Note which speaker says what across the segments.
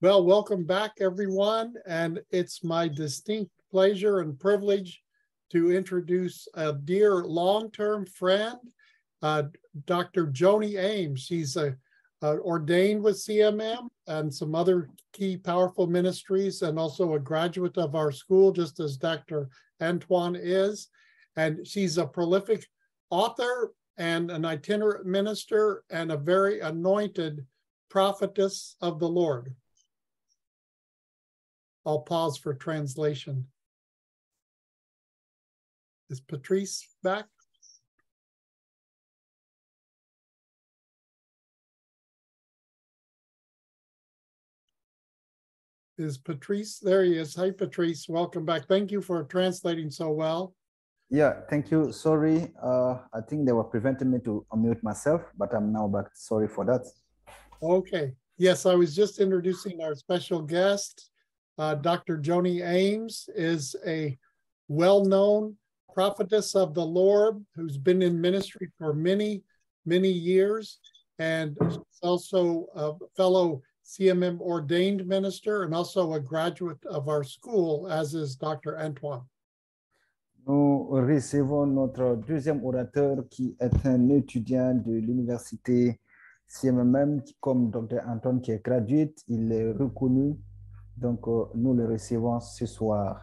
Speaker 1: Well, welcome back, everyone. And it's my distinct pleasure and privilege to introduce a dear long-term friend, uh, Dr. Joni Ames. She's a, ordained with CMM and some other key powerful ministries and also a graduate of our school, just as Dr. Antoine is. And she's a prolific author and an itinerant minister and a very anointed prophetess of the Lord. I'll pause for translation. Is Patrice back? Is Patrice? There he is. Hi, Patrice. Welcome back. Thank you for translating so well.
Speaker 2: Yeah, thank you. Sorry, uh, I think they were preventing me to unmute myself, but I'm now back. Sorry for that.
Speaker 1: Okay. Yes, I was just introducing our special guest. Uh, Dr. Joni Ames is a well-known prophetess of the Lord who's been in ministry for many, many years. And she's also a fellow CMM ordained minister and also a graduate of our school, as is Dr. Antoine.
Speaker 2: Nous recevons notre deuxième orateur qui est un étudiant de l'université CMM, comme Dr. Antoine qui est graduate, il est reconnu. Donc, euh, nous le recevons ce soir.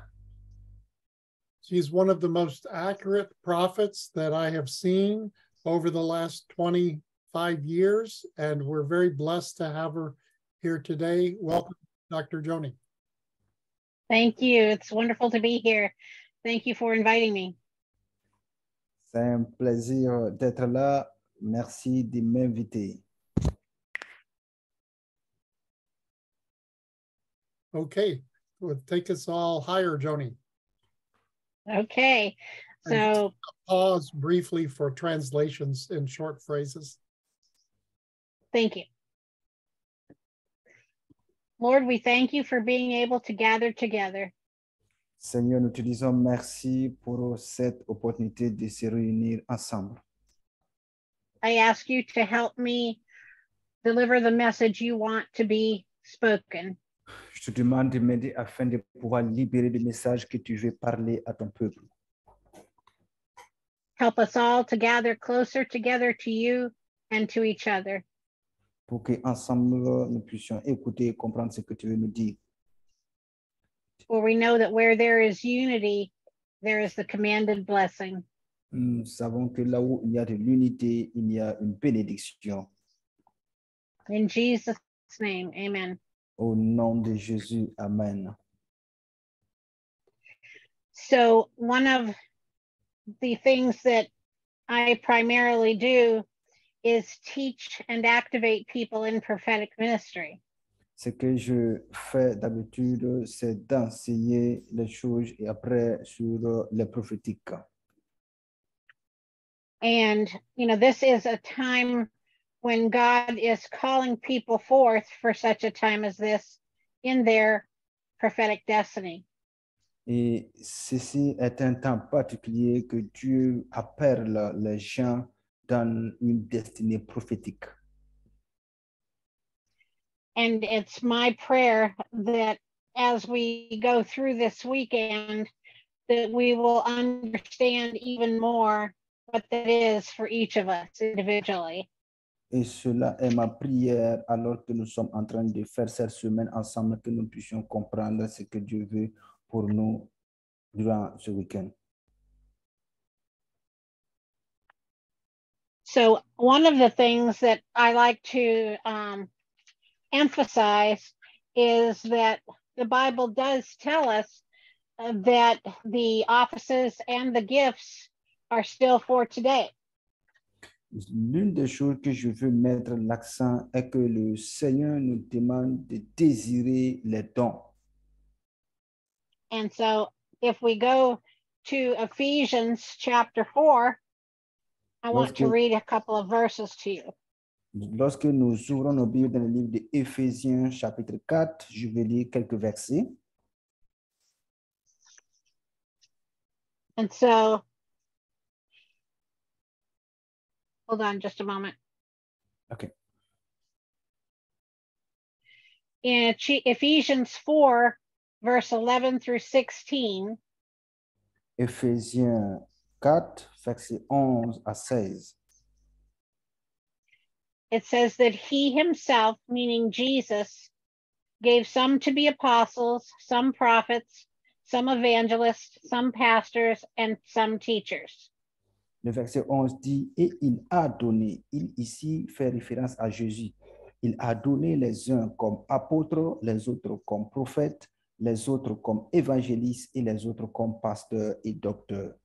Speaker 1: She's one of the most accurate prophets that I have seen over the last 25 years, and we're very blessed to have her here today. Welcome, Dr. Joni.
Speaker 3: Thank you. It's wonderful to be here. Thank you for inviting me.
Speaker 2: C'est un plaisir d'être là. Merci de m'inviter.
Speaker 1: Okay, well, take us all higher, Joni.
Speaker 3: Okay. So,
Speaker 1: Pause briefly for translations in short phrases.
Speaker 3: thank you. Lord, we thank you for being able to gather together.
Speaker 2: Seigneur, nous te disons merci pour cette opportunité de se réunir ensemble.
Speaker 3: I ask you to help me deliver the message you want to be spoken.
Speaker 2: Je te demande de m'aider afin de pouvoir libérer le message que tu veux parler à ton peuple.
Speaker 3: Help us all to gather closer together to you and to each other.
Speaker 2: pour que ensemble nous puissions écouter et comprendre ce que tu veux nous dire.
Speaker 3: For we know that where there is unity, there is the commanded blessing.
Speaker 2: Nous savons que là où il y a de l'unité, il y a une bénédiction.
Speaker 3: In Jesus' name, amen.
Speaker 2: Au nom de Jésus, Amen.
Speaker 3: So, one of the things that I primarily do is teach and activate people in prophetic ministry.
Speaker 2: Ce que je fais d'habitude, c'est d'enseigner les choses et après sur les prophétiques.
Speaker 3: And, you know, this is a time when God is calling people forth for such a time as this in their prophetic destiny.
Speaker 2: Et ceci est un temps particulier que Dieu appelle les gens dans une destinée prophétique.
Speaker 3: And it's my prayer that as we go through this weekend, that we will understand even more what that is for each of us individually.
Speaker 2: Et cela est ma prière alors que nous sommes en train de faire cette semaine ensemble, que nous puissions comprendre ce que Dieu veut pour nous durant ce week-end.
Speaker 3: So, one of the things that I like to um, emphasize is that the Bible does tell us that the offices and the gifts are still for today.
Speaker 2: L'une des choses que je veux mettre l'accent est que le Seigneur nous demande de désirer les dons.
Speaker 3: And so, if we go to Ephesians chapter 4, I want to
Speaker 2: Lorsque-
Speaker 3: read a couple of verses to you.
Speaker 2: Lorsque nous ouvrons nos Bibles dans le livre d'Éphésiens chapitre 4, je vais lire quelques versets.
Speaker 3: And so, hold on just a moment.
Speaker 2: Okay.
Speaker 3: in Ephesians 4, verse 11 through 16,
Speaker 2: Éphésiens 4, versets 11 à 16.
Speaker 3: it says that he himself, meaning Jesus, gave some to be apostles, some prophets, some evangelists, some pastors, and some teachers.
Speaker 2: Le verset 11 dit, et il a donné, il ici fait référence à Jésus, il a donné les uns comme apôtres, les autres comme prophètes, les autres comme évangélistes et les autres comme pasteurs et docteurs.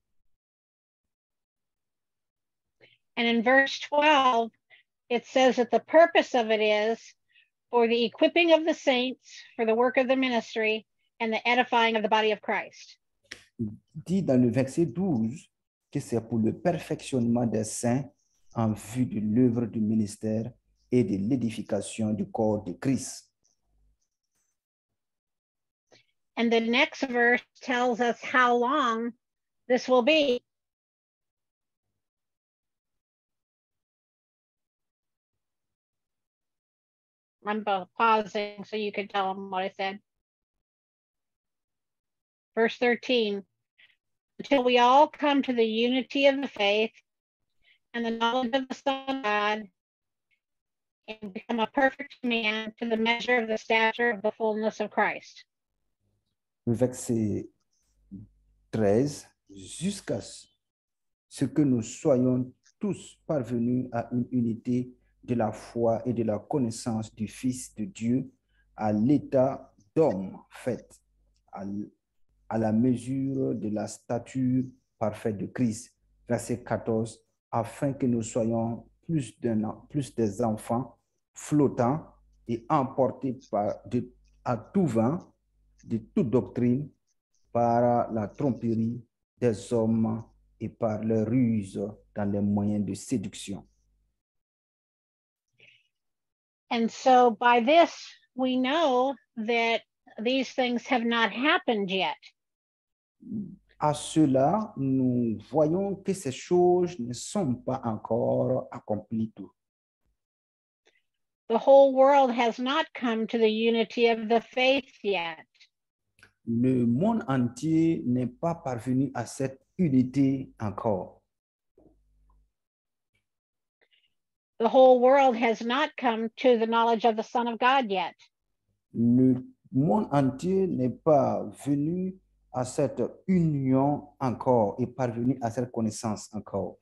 Speaker 3: And in verse 12, it says that the purpose of it is for the equipping of the saints, for the work of the ministry, and the edifying of the body of Christ.
Speaker 2: dit dans le verset 12 que c'est pour le perfectionnement des saints en vue de l'œuvre du ministère et de l'édification du corps de Christ.
Speaker 3: And the next verse tells us how long this will be. I'm pa- pausing so you can tell them what I said. Verse 13 until we all come to the unity of the faith and the knowledge of the Son of God and become a perfect man to the measure of the stature of the fullness of Christ.
Speaker 2: Le verset 13, jusqu'à ce- que nous soyons tous parvenus à une unité de la foi et de la connaissance du Fils de Dieu, à l'état d'homme fait, à la mesure de la stature parfaite de Christ. Verset 14, afin que nous soyons plus, plus des enfants flottants et emportés par de, à tout vent de toute doctrine par la tromperie des hommes et par leur ruse dans les moyens de séduction.
Speaker 3: And so by this, we know that these things have not happened yet.
Speaker 2: À cela, nous voyons que ces choses ne sont pas encore accomplies tout.
Speaker 3: The whole world has not come to the unity of the faith yet.
Speaker 2: Le monde entier n'est pas parvenu à cette unité encore.
Speaker 3: The whole world has not come to the knowledge of the Son of God yet.
Speaker 2: Le monde entier n'est pas venu à cette union encore et parvenu à cette connaissance encore.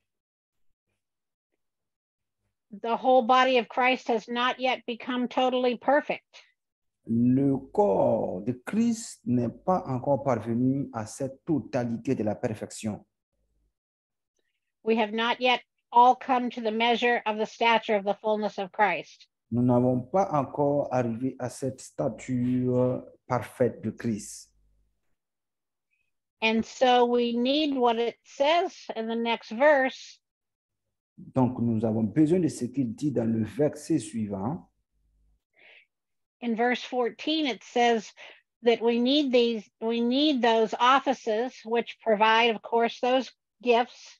Speaker 3: The whole body of Christ has not yet become totally perfect.
Speaker 2: Le corps de Christ n'est pas encore parvenu à cette totalité de la perfection.
Speaker 3: We have not yet all come to the measure of the stature of the fullness of Christ.
Speaker 2: Nous n'avons pas encore arrivé à cette stature parfaite de Christ.
Speaker 3: And so we need what it says in the next verse.
Speaker 2: Donc, nous avons besoin de ce qu'il dit dans le verset suivant.
Speaker 3: in verse 14 it says that we need these we need those offices which provide of course those gifts.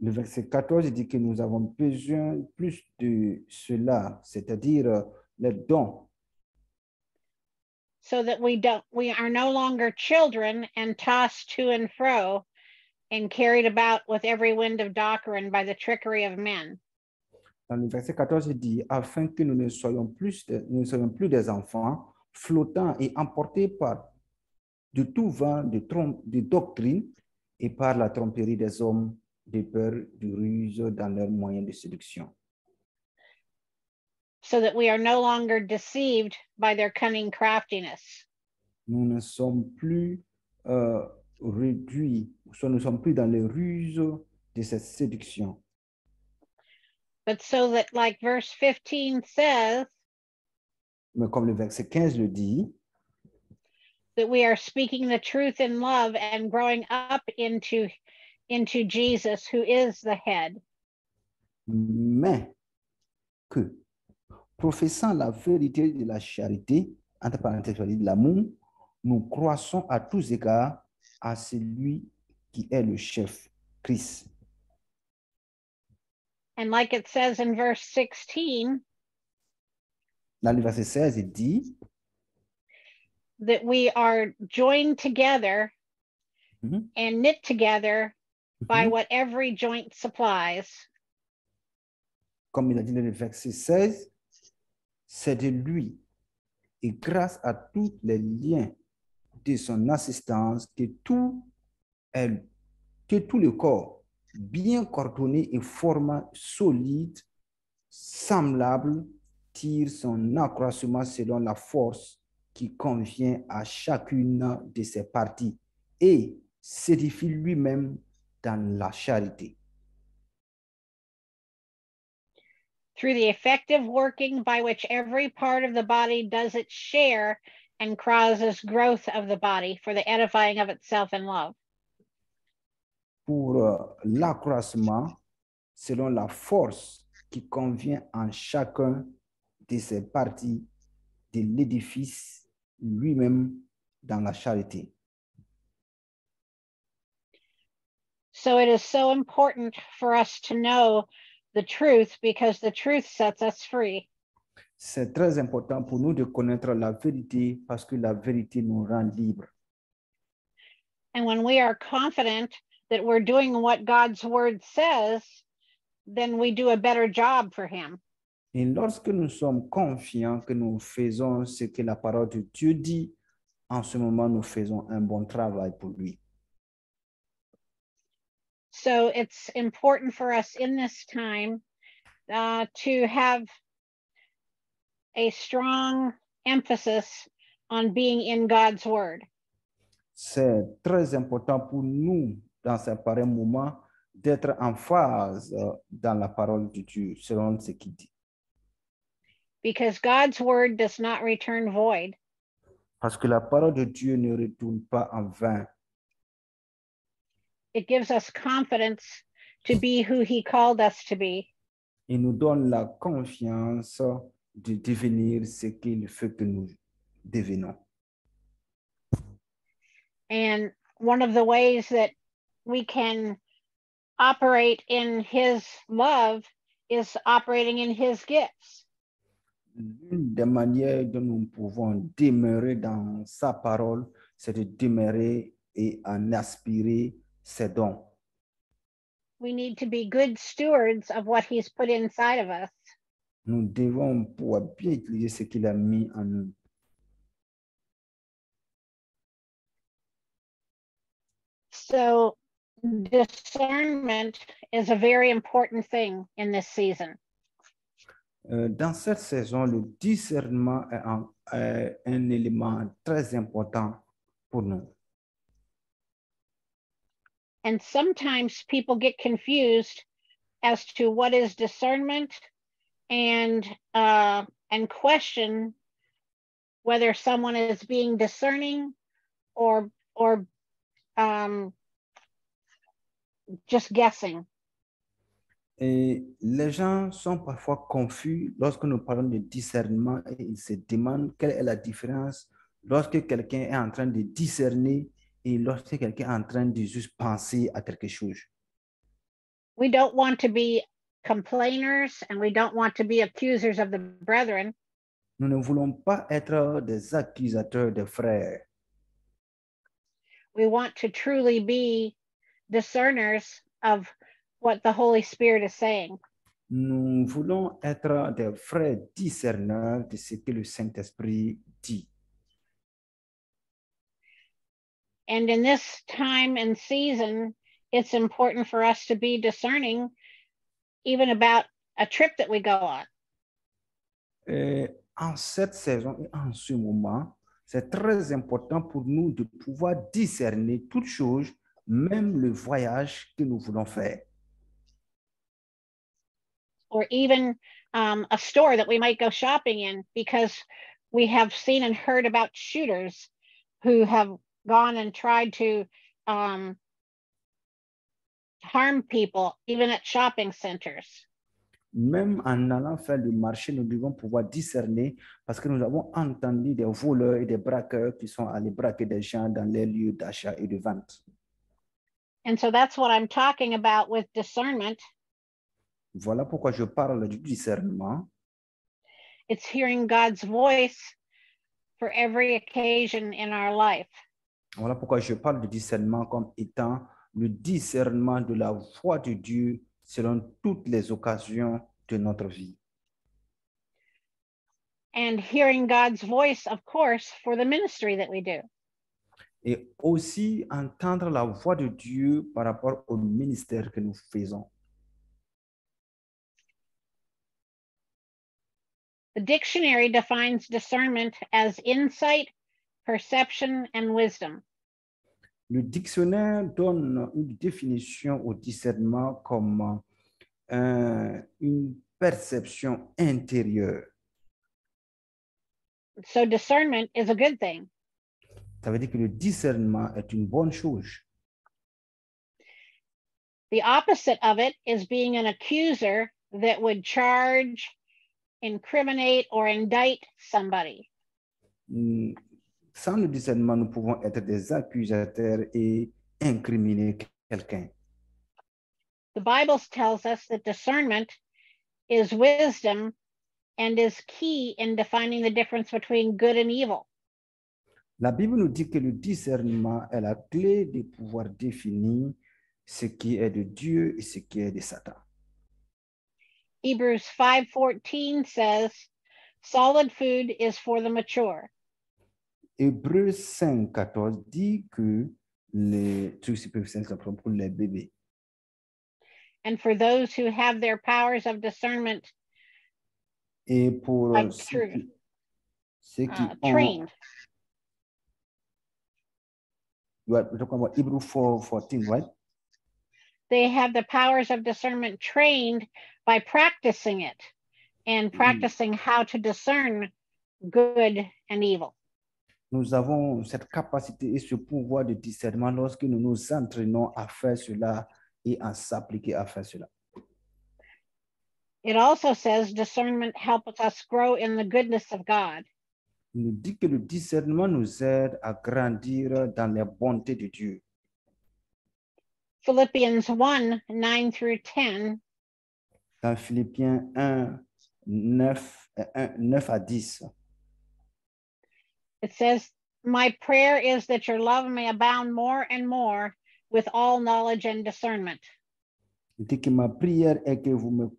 Speaker 2: Le verset 14 dit que nous avons besoin plus de cela, c'est-à-dire euh, les dons,
Speaker 3: so that we don't we are no longer children and tossed to and fro and carried about with every wind of doctrine by the trickery of men
Speaker 2: Dans le verset 14, il dit, afin que nous ne soyons plus, de- nous ne soyons plus des enfants flottants et emportés par de tout vent de, trom- de doctrine et par la tromperie des hommes de peur, de ruse dans leurs moyens de séduction.
Speaker 3: So that we are no longer deceived by their cunning craftiness
Speaker 2: Nous ne sommes plus euh, réduits, soit nous ne sommes plus dans les ruses de cette séduction.
Speaker 3: but so that like verse 15 says
Speaker 2: Mais comme le verset 15 le dit,
Speaker 3: that we are speaking the truth in love and growing up into into Jesus who is the head
Speaker 2: mais que, professant la vérité de la charité, entre parenthèses, de l'amour, nous croissons à tous égards à celui qui est le chef, Christ.
Speaker 3: and like it says in verse 16
Speaker 2: Dans le verset 16, il dit,
Speaker 3: that we are joined together
Speaker 2: Mhm.
Speaker 3: and knit together by
Speaker 2: Mhm.
Speaker 3: what every joint supplies.
Speaker 2: comme il a dit dans le verset 16, c'est de lui et grâce à tous les liens de son assistance que tout, que tout le corps, bien coordonné et format solide, semblable, tire son accroissement selon la force qui convient à chacune de ses parties et s'édifie lui-même dans la charité.
Speaker 3: Through the effective working by which every part of the body does its share and causes growth of the body for the edifying of itself in love.
Speaker 2: pour euh, l'accroissement selon la force qui convient en chacun de ses parties de l'édifice lui-même dans la charité.
Speaker 3: So it is so important for us to know the truth because the truth sets us free.
Speaker 2: C'est très important pour nous de connaître la vérité parce que la vérité nous rend libres.
Speaker 3: And when we are confident that we're doing what God's word says, then we do a better job for Him.
Speaker 2: Et lorsque nous sommes confiants que nous faisons ce que la parole de Dieu dit, en ce moment, nous faisons un bon travail pour lui.
Speaker 3: So it's important for us in this time uh, to have a strong emphasis on being in God's word.
Speaker 2: C'est très important pour nous, dans ce pareil moment, d'être en phase euh, dans la parole de Dieu, selon ce qu'il dit.
Speaker 3: because God's word does not return void.
Speaker 2: Parce que la parole de Dieu ne retourne pas en vain.
Speaker 3: It gives us confidence to be who he called us to be.
Speaker 2: Il nous donne la confiance de devenir ce qu'il fait que nous devenons.
Speaker 3: And one of the ways that we can operate in his love is operating in his gifts.
Speaker 2: L'une des manières dont nous pouvons demeurer dans sa parole, c'est de demeurer et en aspirer ses dons.
Speaker 3: We need to be good stewards of what he's put inside of us.
Speaker 2: Nous devons pouvoir bien utiliser ce qu'il a mis en nous.
Speaker 3: So discernment is a very important thing in this season.
Speaker 2: Euh, Dans cette saison, le discernement est un, est un élément très important pour nous.
Speaker 3: And sometimes people get confused as to what is discernment and uh, and question whether someone is being discerning or or um, just guessing.
Speaker 2: Et les gens sont parfois confus lorsque nous parlons de discernement et ils se demandent quelle est la différence lorsque quelqu'un est en train de discerner et lorsque quelqu'un est en train de juste penser à quelque chose.
Speaker 3: We don't want to be complainers and we don't want to be accusers of the brethren.
Speaker 2: Nous ne voulons pas être des accusateurs des frères.
Speaker 3: We want to truly be discerners of what the Holy Spirit is saying.
Speaker 2: Nous voulons être des frères discerneurs de ce que le Saint-Esprit dit.
Speaker 3: And in this time and season, it's important for us to be discerning even about a trip that we go on.
Speaker 2: Et en cette saison et en ce moment, c'est très important pour nous de pouvoir discerner toutes choses, même le voyage que nous voulons faire.
Speaker 3: or even um, a store that we might go shopping in because we have seen and heard about shooters who have gone and tried to um, harm people, even at shopping centers.
Speaker 2: Même en allant faire le marché, nous devons pouvoir discerner parce que nous avons entendu des voleurs et des braqueurs qui sont allés braquer des gens dans les lieux d'achat et de vente.
Speaker 3: And so that's what I'm talking about with discernment.
Speaker 2: Voilà pourquoi je parle du discernement.
Speaker 3: it's hearing God's voice for every occasion in our life.
Speaker 2: Voilà pourquoi je parle de discernement comme étant le discernement de la voix de Dieu selon toutes les occasions de notre vie.
Speaker 3: And hearing God's voice, of course, for the ministry that we do.
Speaker 2: Et aussi entendre la voix de Dieu par rapport au ministère que nous faisons.
Speaker 3: The dictionary defines discernment as insight, perception, and wisdom.
Speaker 2: Le dictionnaire donne une définition au discernement comme euh, une perception intérieure.
Speaker 3: So discernment is a good thing.
Speaker 2: Ça veut dire que le discernement est une bonne chose.
Speaker 3: The opposite of it is being an accuser that would charge, incriminate, or indict somebody.
Speaker 2: Sans le discernement, nous pouvons être des accusateurs et incriminer quelqu'un.
Speaker 3: The Bible tells us that discernment is wisdom and is key in defining the difference between good and evil.
Speaker 2: La Bible nous dit que le discernement est la clé de pouvoir définir ce qui est de Dieu et ce qui est de Satan.
Speaker 3: Hebrews 5:14 says, "Solid food is for the mature,
Speaker 2: Hébreux 5, 14 dit que les trucs superficiels sont pour les bébés.
Speaker 3: and for those who have their powers of discernment
Speaker 2: Et pour
Speaker 3: Like
Speaker 2: ceux
Speaker 3: true.
Speaker 2: qui, ceux qui
Speaker 3: uh,
Speaker 2: ont,
Speaker 3: trained."
Speaker 2: you are talking about Hebrew 4, 14, right?
Speaker 3: They have the powers of discernment trained by practicing it and practicing how to discern good and evil.
Speaker 2: Nous avons cette capacité et ce pouvoir de discernement lorsque nous nous entraînons à faire cela et à s'appliquer à faire cela.
Speaker 3: It also says discernment helps us grow in the goodness of God.
Speaker 2: Il nous dit que le discernement nous aide à grandir dans les bontés de Dieu.
Speaker 3: Philippians 1 9 through 10
Speaker 2: Dans Philippiens 1, 9, euh, 1, 9 à 10.
Speaker 3: It says, My prayer is that your love may abound more and more with all knowledge and discernment.
Speaker 2: Il dit que ma prière est que vous me.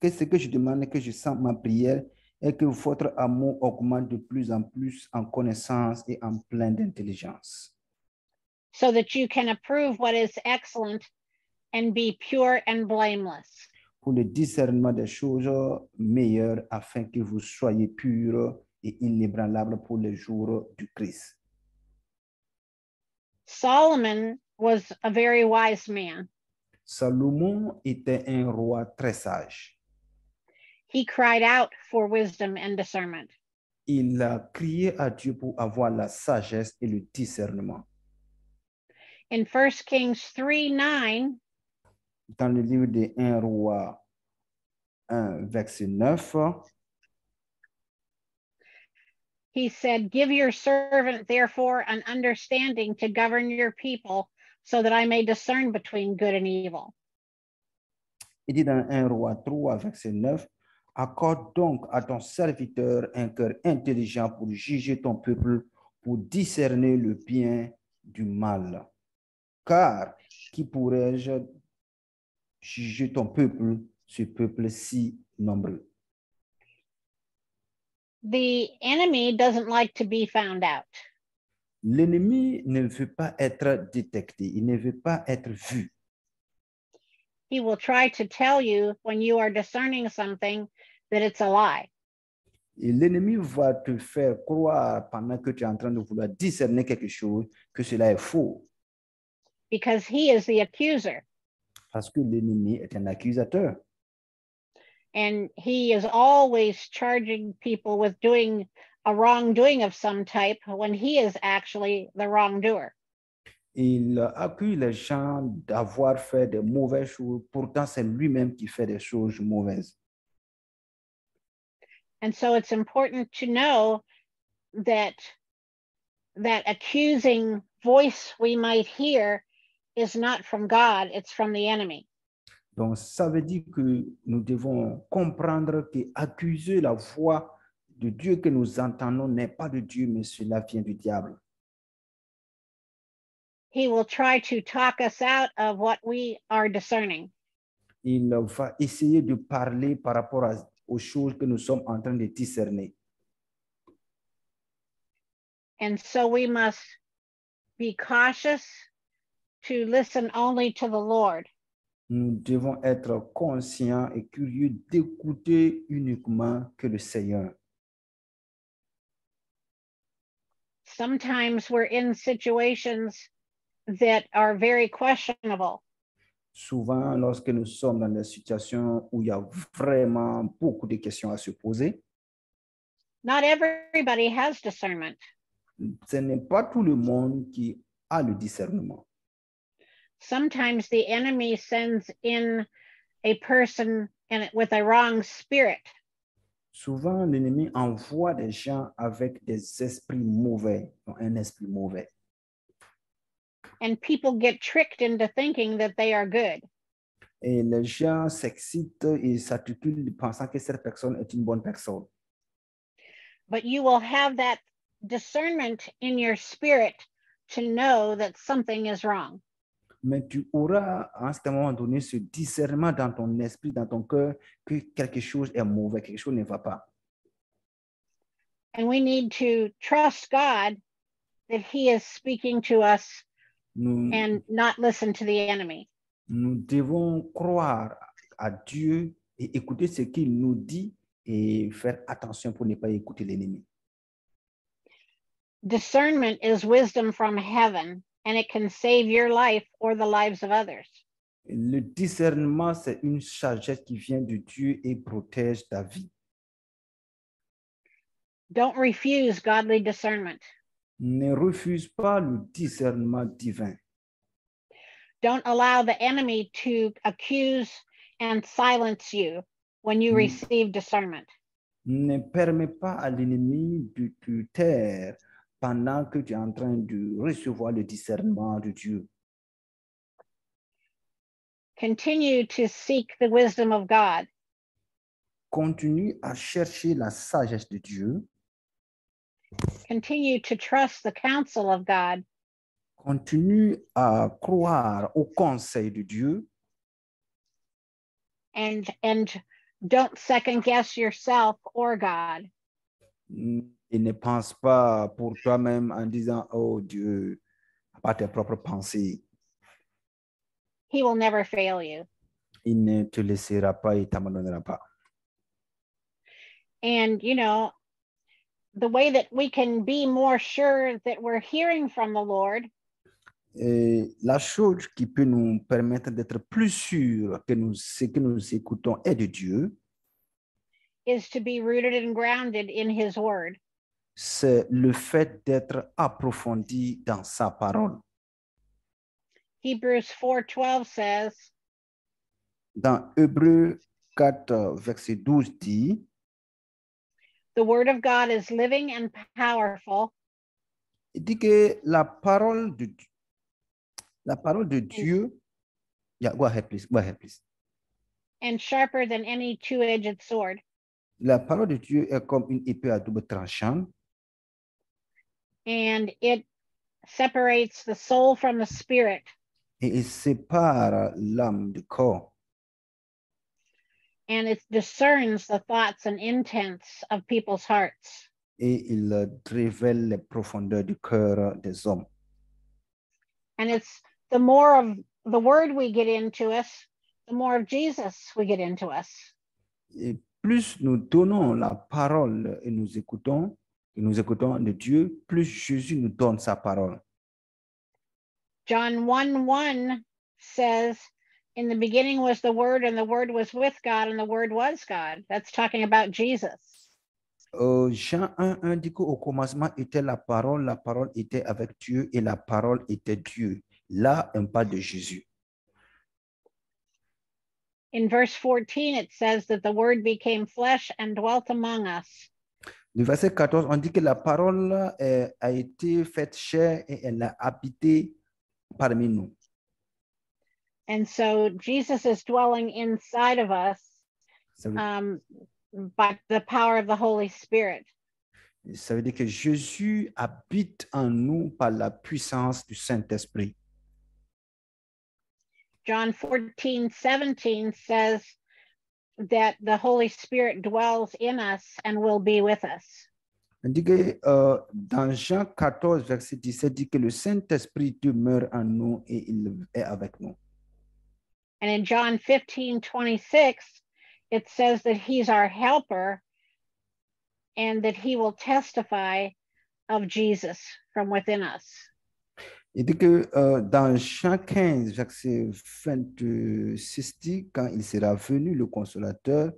Speaker 2: Que ce que je demande, que je sens ma prière, est que votre amour augmente de plus en plus en connaissance et en plein d'intelligence.
Speaker 3: so that you can approve what is excellent and be pure and blameless.
Speaker 2: Pour le discernement des choses meilleures, afin que vous soyez purs et inébranlables pour le jour du Christ.
Speaker 3: Solomon was a very wise man.
Speaker 2: Salomon était un roi très sage.
Speaker 3: He cried out for wisdom and discernment.
Speaker 2: Il a crié à Dieu pour avoir la sagesse et le discernement.
Speaker 3: In 1 Kings 3 9,
Speaker 2: Dans le livre de 1 roi 1, verset 9,
Speaker 3: he said, Give your servant, therefore, an understanding to govern your people so that I may discern between good and evil.
Speaker 2: il dit dans 1 roi 3, verset 9, Accorde donc à ton serviteur un cœur intelligent pour juger ton peuple, pour discerner le bien du mal. Car qui pourrais-je juger ton peuple, ce peuple si nombreux?
Speaker 3: The enemy doesn't like to be found out.
Speaker 2: L'ennemi ne veut pas être détecté, il ne veut pas être vu.
Speaker 3: He will try to tell you when you are discerning something that it's a lie.
Speaker 2: Et l'ennemi va te faire croire pendant que tu es en train de vouloir discerner quelque chose que cela est faux.
Speaker 3: because he is the accuser
Speaker 2: Parce que l'ennemi est un accusateur.
Speaker 3: And he is always charging people with doing a wrongdoing of some type when he is actually the wrongdoer.
Speaker 2: Il accuse les gens d'avoir fait de mauvaises choses, pourtant c'est lui-même qui fait des choses mauvaises.
Speaker 3: And so it's important to know that that accusing voice we might hear is not from God, it's from the enemy.
Speaker 2: Donc, ça veut dire que nous devons comprendre que accuser la voix de Dieu que nous entendons n'est pas de Dieu, mais cela vient du diable.
Speaker 3: He will try to talk us out of what we are discerning.
Speaker 2: Il va essayer de parler par rapport à- aux choses que nous sommes en train de discerner.
Speaker 3: And so we must be cautious to listen only to the Lord.
Speaker 2: Nous devons être conscients et curieux d'écouter uniquement que le Seigneur.
Speaker 3: Sometimes we're in situations that are very questionable.
Speaker 2: Souvent, lorsque nous sommes dans des situations où il y a vraiment beaucoup de questions à se poser,
Speaker 3: Not everybody has discernment.
Speaker 2: ce n'est pas tout le monde qui a le discernement.
Speaker 3: Sometimes the enemy sends in a person and with a wrong spirit.
Speaker 2: Souvent, l'ennemi envoie des gens avec des esprits mauvais, un esprit mauvais.
Speaker 3: and people get tricked into thinking that they are good.
Speaker 2: Et les gens s'excitent et s'articulent pensant que cette personne est une bonne personne.
Speaker 3: But you will have that discernment in your spirit to know that something is wrong.
Speaker 2: Mais tu auras à un certain moment donné ce discernement dans ton esprit, dans ton cœur, que quelque chose est mauvais, quelque chose ne va pas.
Speaker 3: And we need to trust God that He is speaking to us
Speaker 2: Nous,
Speaker 3: and not listen to the enemy.
Speaker 2: nous devons croire à Dieu et écouter ce qu'il nous dit et faire attention pour ne pas écouter l'ennemi.
Speaker 3: Discernment is wisdom from heaven, and it can save your life or the lives of others.
Speaker 2: Le discernement, c'est une sagesse qui vient de Dieu et protège ta vie.
Speaker 3: Don't refuse godly discernment.
Speaker 2: Ne refuse pas le discernement divin.
Speaker 3: Don't allow the enemy to accuse and silence you when you
Speaker 2: Mm.
Speaker 3: receive discernment.
Speaker 2: Ne permets pas à l'ennemi de te taire pendant que tu es en train de recevoir le discernement de Dieu.
Speaker 3: Continue to seek the wisdom of God.
Speaker 2: Continue à chercher la sagesse de Dieu.
Speaker 3: Continue to trust the counsel of God
Speaker 2: Continue à croire au conseil de Dieu
Speaker 3: and and don't second guess yourself or God.
Speaker 2: Et ne pense pas pour toi-même en disant, oh Dieu, pas tes propres pensées.
Speaker 3: He will never fail you.
Speaker 2: Il ne te laissera pas et t'abandonnera pas.
Speaker 3: And you know, the way that we can be more sure that we're hearing from the Lord
Speaker 2: Et la chose qui peut nous permettre d'être plus sûrs que nous, ce que nous écoutons est de Dieu,
Speaker 3: is to be rooted and grounded in his word.
Speaker 2: C'est le fait d'être approfondi dans sa parole.
Speaker 3: Hebrews 4:12 says,
Speaker 2: Dans Hébreu 4, verset 12 dit,
Speaker 3: "The word of God is living and powerful
Speaker 2: il dit que la parole de, la parole de Dieu, yeah, go ahead please, go ahead please.
Speaker 3: and sharper than any two-edged sword,
Speaker 2: La parole de Dieu est comme une épée à double tranchant
Speaker 3: and it separates the soul from the spirit
Speaker 2: et il sépare l'âme du corps
Speaker 3: and it discerns the thoughts and intents of people's hearts."
Speaker 2: et il révèle les profondeurs du cœur des hommes.
Speaker 3: And it's the more of the word we get into us, the more of Jesus we get into us.
Speaker 2: Et plus nous donnons la parole et nous écoutons, et nous écoutons de Dieu, plus Jésus nous donne sa parole.
Speaker 3: John 1 1 says, In the beginning was the Word, and the Word was with God, and the Word was God. That's talking about Jesus.
Speaker 2: Euh, Jean 1, 1 dit qu'au commencement était la parole, la parole était avec Dieu et la parole était Dieu. Là, on parle de Jésus.
Speaker 3: In verse 14, it says that the Word became flesh and dwelt among us.
Speaker 2: Le verset 14, on dit que la parole euh, a été faite chair et elle a habité parmi nous.
Speaker 3: And so Jesus is dwelling inside of us um, by the power of the Holy Spirit.
Speaker 2: ça veut dire que Jésus habite en nous par la puissance du Saint-Esprit.
Speaker 3: John 14, 17 says that the Holy Spirit dwells in us and will be with us.
Speaker 2: On dit que euh, dans Jean 14, verset 17, dit que le Saint-Esprit demeure en nous et il est avec nous.
Speaker 3: And in John 15, 26, it says that he's our helper and that he will testify of Jesus from within us.
Speaker 2: Il dit que euh, dans Jean 15, verset 26, dit, quand il sera venu le consolateur,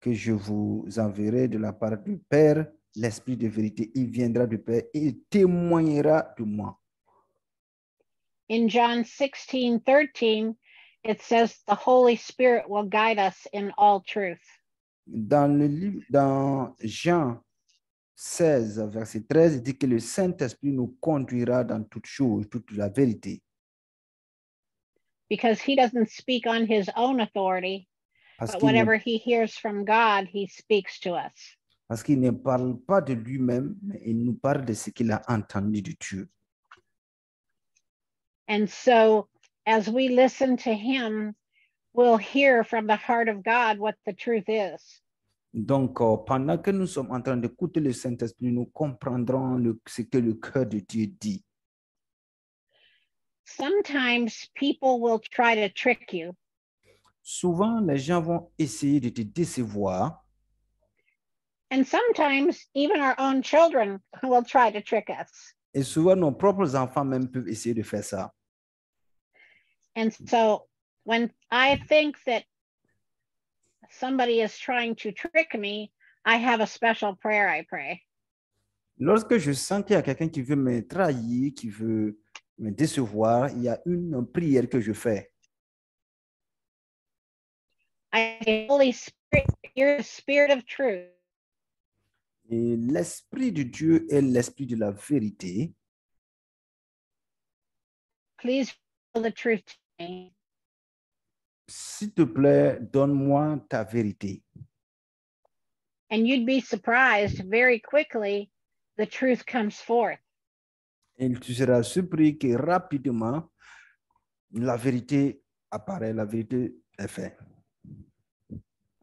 Speaker 2: que je vous enverrai de la part du Père, l'Esprit de vérité, il viendra du Père et il témoignera de moi.
Speaker 3: In John 16, 13, it says the Holy Spirit will guide us in all truth.
Speaker 2: Dans, le dans Jean 16, verset 13, il dit que le Saint-Esprit nous conduira dans toute chose, toute la vérité.
Speaker 3: Because he doesn't speak on his own authority,
Speaker 2: Parce
Speaker 3: but whatever he hears from God, he speaks to us.
Speaker 2: parce qu'il ne parle pas de lui-même, mais il nous parle de ce qu'il a entendu de Dieu.
Speaker 3: And so as we listen to him, we'll hear from the heart of God what the truth is.
Speaker 2: Donc, euh, pendant que nous sommes en train d'écouter le Saint-Esprit, nous comprendrons le- ce que le cœur de Dieu dit.
Speaker 3: Sometimes people will try to trick you,
Speaker 2: Souvent, les gens vont essayer de te décevoir
Speaker 3: and sometimes even our own children will try to trick us.
Speaker 2: et souvent nos propres enfants même peuvent essayer de faire ça.
Speaker 3: And so when I think that somebody is trying to trick me, I have a special prayer I pray.
Speaker 2: Lorsque je sens qu'il y a quelqu'un qui veut me trahir, qui veut me décevoir, il y a une prière que je fais.
Speaker 3: I say, Holy Spirit, you're the spirit of truth.
Speaker 2: Et l'Esprit de Dieu est l'Esprit de la vérité.
Speaker 3: Please reveal the truth to me.
Speaker 2: S'il te plaît, donne-moi ta vérité.
Speaker 3: And you'd be surprised very quickly the truth comes forth.
Speaker 2: Et tu seras surpris que rapidement, la vérité apparaît, la vérité est faite.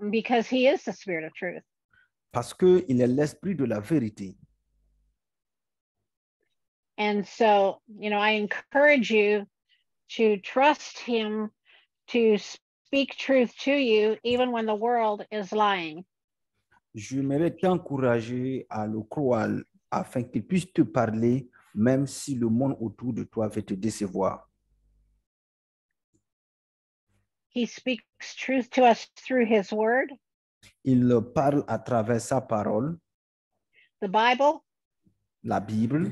Speaker 3: because he is the spirit of truth.
Speaker 2: Parce qu'il est l'Esprit de la vérité.
Speaker 3: And so, you know, I encourage you to trust him to speak truth to you, even when the world is lying.
Speaker 2: J'aimerais t'encourager à le croire afin qu'il puisse te parler, même si le monde autour de toi veut te décevoir.
Speaker 3: He speaks truth to us through his word,
Speaker 2: Il parle à travers sa parole,
Speaker 3: the Bible,
Speaker 2: la Bible,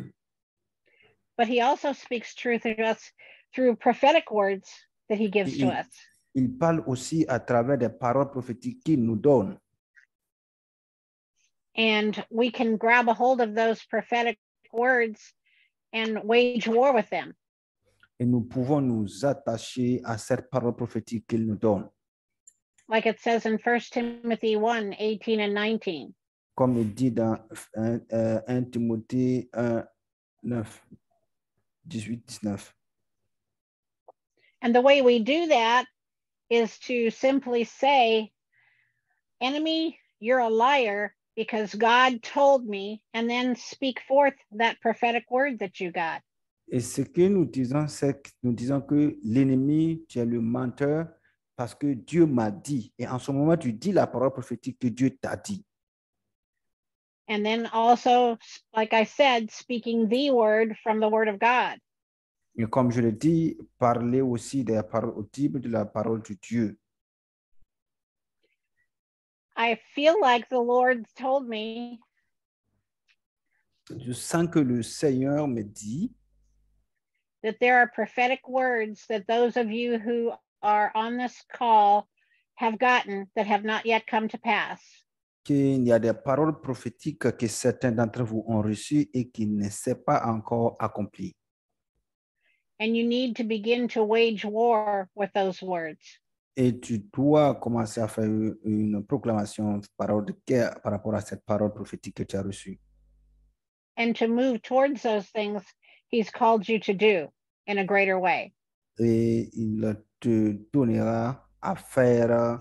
Speaker 3: but he also speaks truth to us through prophetic words that he gives to us.
Speaker 2: il parle aussi à travers des paroles prophétiques qu'il nous donne.
Speaker 3: And we can grab a hold of those prophetic words and wage war with them.
Speaker 2: Et nous pouvons nous attacher à cette parole prophétique qu'il nous donne.
Speaker 3: like it says in 1 Timothy 1 18 and 19.
Speaker 2: Comme il dit dans 1, euh, 1 Timothée 1, 9, 18, 19.
Speaker 3: And the way we do that is to simply say, Enemy, you're a liar because God told me, and then speak forth that prophetic word that you got.
Speaker 2: Et ce que nous disons, c'est que nous disons que l'ennemi, tu es le menteur parce que Dieu m'a dit. Et en ce moment, tu dis la parole prophétique que Dieu t'a dit.
Speaker 3: And then also, like I said, speaking the word from the word of God.
Speaker 2: Et comme je l'ai dit, parler aussi paroles audibles de la parole de Dieu.
Speaker 3: I feel like the Lord told me
Speaker 2: Je sens que le Seigneur me dit
Speaker 3: that there are prophetic words that those of you who are on this call have gotten that have not yet come to pass.
Speaker 2: qu'il y a des paroles prophétiques que certains d'entre vous ont reçues et qui ne s'est pas encore accomplies.
Speaker 3: And you need to begin to wage war with those words.
Speaker 2: Et tu dois commencer à faire une proclamation, parole de guerre par rapport à cette parole prophétique que tu as reçue.
Speaker 3: and to move towards those things he's called you to do in a greater way.
Speaker 2: Et il te donnera à faire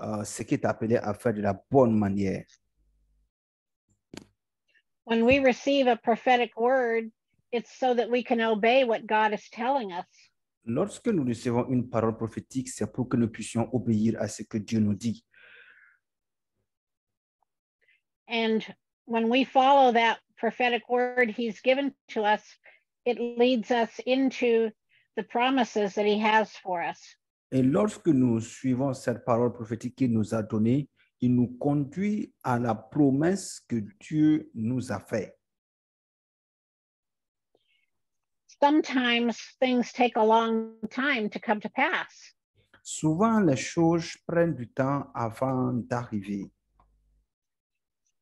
Speaker 2: euh, ce qui est appelé à faire de la bonne manière.
Speaker 3: When we receive a prophetic word, it's so that we can obey what God is telling us.
Speaker 2: Lorsque nous recevons une parole prophétique, c'est pour que nous puissions obéir à ce que Dieu nous dit.
Speaker 3: And when we follow that prophetic word he's given to us, it leads us into the promises that he has for us.
Speaker 2: Et lorsque nous suivons cette parole prophétique qu'il nous a donnée, il nous conduit à la promesse que Dieu nous a faite.
Speaker 3: Sometimes things take a long time to come to pass.
Speaker 2: Souvent, les choses prennent du temps avant d'arriver.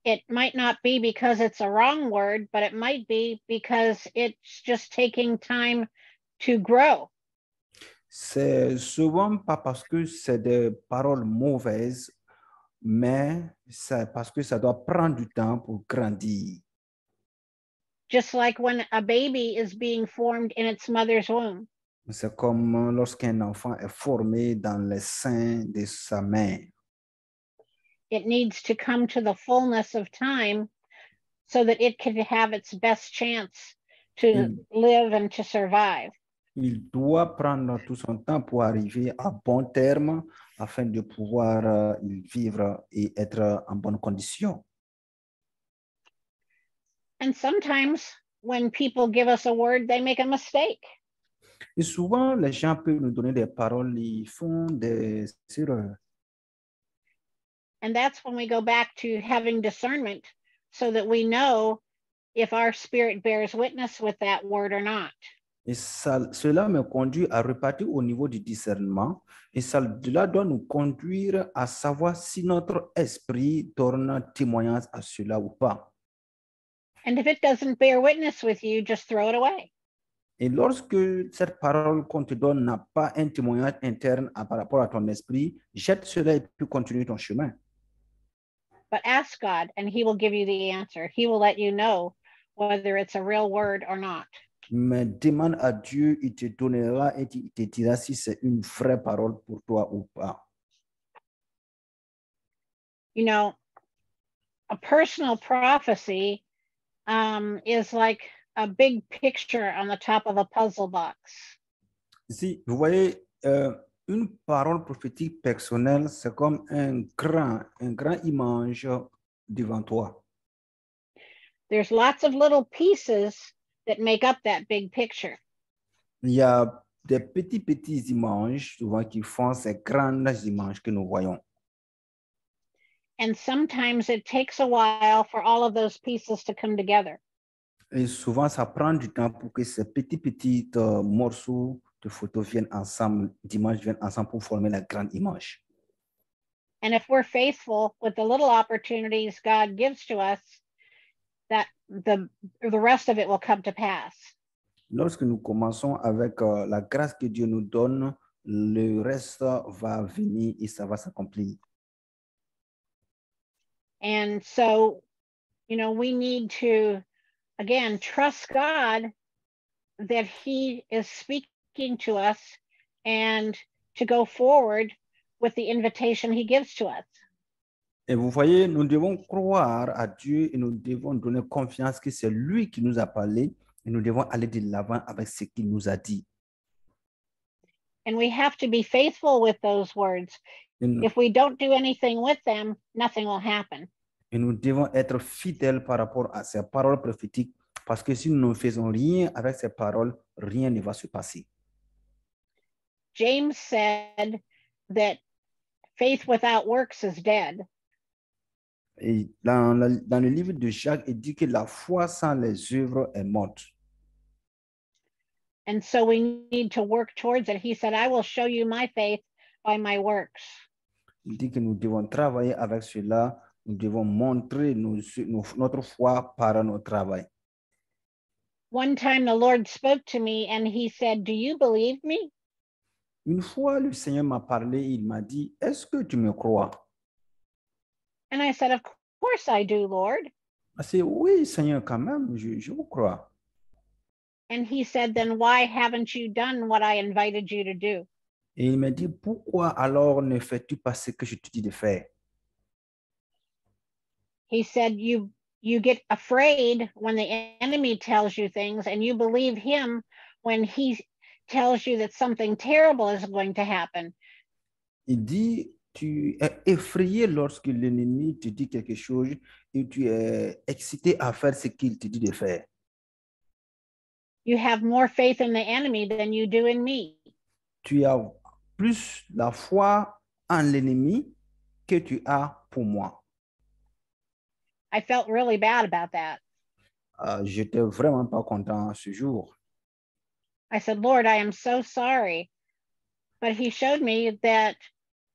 Speaker 3: it might not be because it's a wrong word, but it might be because it's just taking time to grow.
Speaker 2: C'est souvent pas parce que c'est des paroles mauvaises, mais c'est parce que ça doit prendre du temps pour grandir.
Speaker 3: Just like when a baby is being formed in its mother's womb.
Speaker 2: C'est comme lorsqu'un enfant eh, est formé dans les seins de sa mère.
Speaker 3: It needs to come to the fullness of time so that it can have its best chance to live and to survive.
Speaker 2: Il doit prendre tout son temps pour arriver à bon terme afin de pouvoir euh, vivre et eh, être en bonne condition.
Speaker 3: And sometimes when people give us a word, they make a mistake.
Speaker 2: Et souvent, les gens peuvent nous donner des paroles, ils font des erreurs.
Speaker 3: And that's when we go back to having discernment so that we know if our spirit bears witness with that word or not.
Speaker 2: Et ça- cela me conduit à repartir au niveau du discernement. Et cela doit nous conduire à savoir si notre esprit donne témoignage à cela ou pas.
Speaker 3: And if it doesn't bear witness with you, just throw it away.
Speaker 2: Et lorsque cette parole qu'on te donne n'a pas un témoignage interne à- par rapport à ton esprit, jette cela et puis continue ton chemin.
Speaker 3: But ask God, and He will give you the answer. He will let you know whether it's a real word or not.
Speaker 2: Mais demande à Dieu, il te donnera et il te dira si c'est une vraie parole pour toi ou pas.
Speaker 3: You know, a personal prophecy um, is like a big picture on the top of a puzzle box.
Speaker 2: Si vous voyez, euh, une parole prophétique personnelle, c'est comme un grand, un grand image devant toi.
Speaker 3: There's lots of little pieces that make up that big picture.
Speaker 2: Il y a des petits, petits images souvent qui font ces grandes images que nous voyons.
Speaker 3: And sometimes it takes a while for all of those pieces to come together.
Speaker 2: Et souvent, ça prend du temps pour que ces petits, petits euh, morceaux de photos viennent ensemble, d'images viennent ensemble pour former la grande image.
Speaker 3: And if we're faithful with the little opportunities God gives to us, that the the rest of it will come to pass.
Speaker 2: Lorsque nous commençons avec euh, la grâce que Dieu nous donne, le reste va venir et ça va s'accomplir.
Speaker 3: And so, you know, we need to again trust God that He is speaking to us and to go forward with the invitation He gives to us.
Speaker 2: Et vous voyez, nous devons croire à Dieu et nous devons donner confiance que c'est lui qui nous a parlé et nous devons aller de l'avant avec ce qu'il nous a dit.
Speaker 3: And we have to be faithful with those words.
Speaker 2: Nous,
Speaker 3: If we don't do anything with them, nothing will happen.
Speaker 2: et nous devons être fidèles par rapport à ces paroles prophétiques parce que si nous ne faisons rien avec ces paroles, rien ne va se passer.
Speaker 3: James said that faith without works is dead.
Speaker 2: Et dans, dans le livre de Jacques, il dit que la foi sans les œuvres est morte.
Speaker 3: And so we need to work towards it. He said, I will show you my faith by my works.
Speaker 2: Il dit que nous devons travailler avec cela, nous devons montrer nos- nos- notre foi par notre travail.
Speaker 3: One time the Lord spoke to me and he said, Do you believe me?
Speaker 2: Une fois, le Seigneur m'a parlé, il m'a dit, est-ce que tu me crois?
Speaker 3: And I said, Of course I do, Lord.
Speaker 2: Je dit, oui, Seigneur, quand même, je, je vous crois.
Speaker 3: And he said, Then why haven't you done what I invited you to do?
Speaker 2: Et il m'a dit, pourquoi alors ne fais-tu pas ce que je te dis de faire?
Speaker 3: He said, You you get afraid when the enemy tells you things and you believe him when he tells you that something terrible is going to happen.
Speaker 2: Il dit, tu es effrayé lorsque l'ennemi te dit quelque chose et tu es excité à faire ce qu'il te dit de faire.
Speaker 3: You have more faith in the enemy than you do in me.
Speaker 2: Tu as plus la foi en l'ennemi que tu as pour moi.
Speaker 3: I felt really bad about that.
Speaker 2: Euh, J'étais vraiment pas content ce jour.
Speaker 3: I said, Lord, I am so sorry. But he showed me that,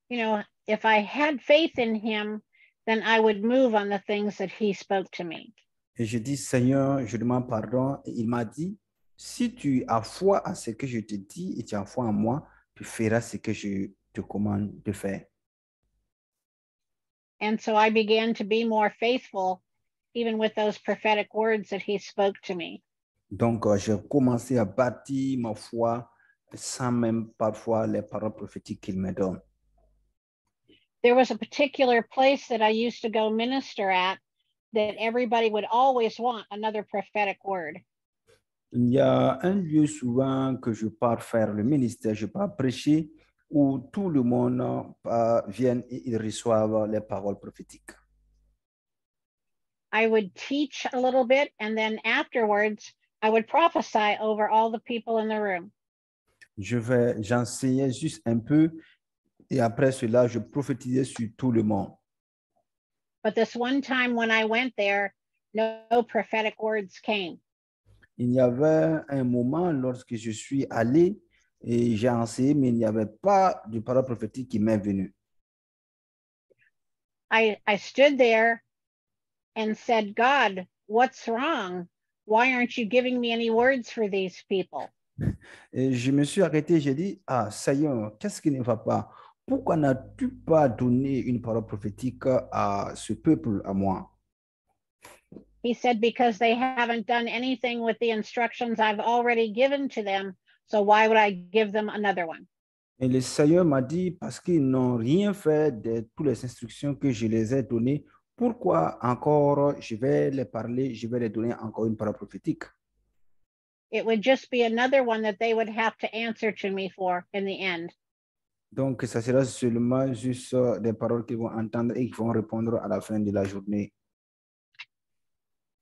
Speaker 3: you know, if I had faith in him, then I would move on the things that he spoke to me.
Speaker 2: Et je dis, Seigneur, je demande pardon. Et il m'a dit, si tu as foi à ce que je te dis et tu as foi en moi, tu feras ce que je te commande de faire.
Speaker 3: And so I began to be more faithful, even with those prophetic words that he spoke to me.
Speaker 2: Donc, euh, j'ai commencé à bâtir ma foi sans même parfois les paroles prophétiques qu'il me donne.
Speaker 3: There was a particular place that I used to go minister at that everybody would always want another prophetic word.
Speaker 2: Il y a un lieu souvent que je pars faire le ministère, je pars prêcher, où tout le monde euh, vient et ils reçoivent les paroles prophétiques.
Speaker 3: I would teach a little bit, and then afterwards, I would prophesy over all the people in the room.
Speaker 2: Je vais, j'enseignais juste un peu et après cela, je prophétisais sur tout le monde.
Speaker 3: But this one time when I went there, no, no prophetic words came.
Speaker 2: Il y avait un moment lorsque je suis allé et j'ai enseigné, mais il n'y avait pas de parole prophétique qui m'est venue.
Speaker 3: I, I stood there and said, God, what's wrong? Why aren't you giving me any words for these people?
Speaker 2: Et je me suis arrêté, j'ai dit, ah Seigneur, qu'est-ce qui ne va pas? Pourquoi n'as-tu pas donné une parole prophétique à ce peuple, à moi?
Speaker 3: He said, Because they haven't done anything with the instructions I've already given to them. So why would I give them another one?
Speaker 2: Et le Seigneur m'a dit, parce qu'ils n'ont rien fait de toutes les instructions que je les ai données, pourquoi encore je vais les parler, je vais les donner encore une parole prophétique?
Speaker 3: It would just be another one that they would have to answer to me for in the end.
Speaker 2: Donc, ça sera seulement juste euh, des paroles qu'ils vont entendre et qui vont répondre à la fin de la journée.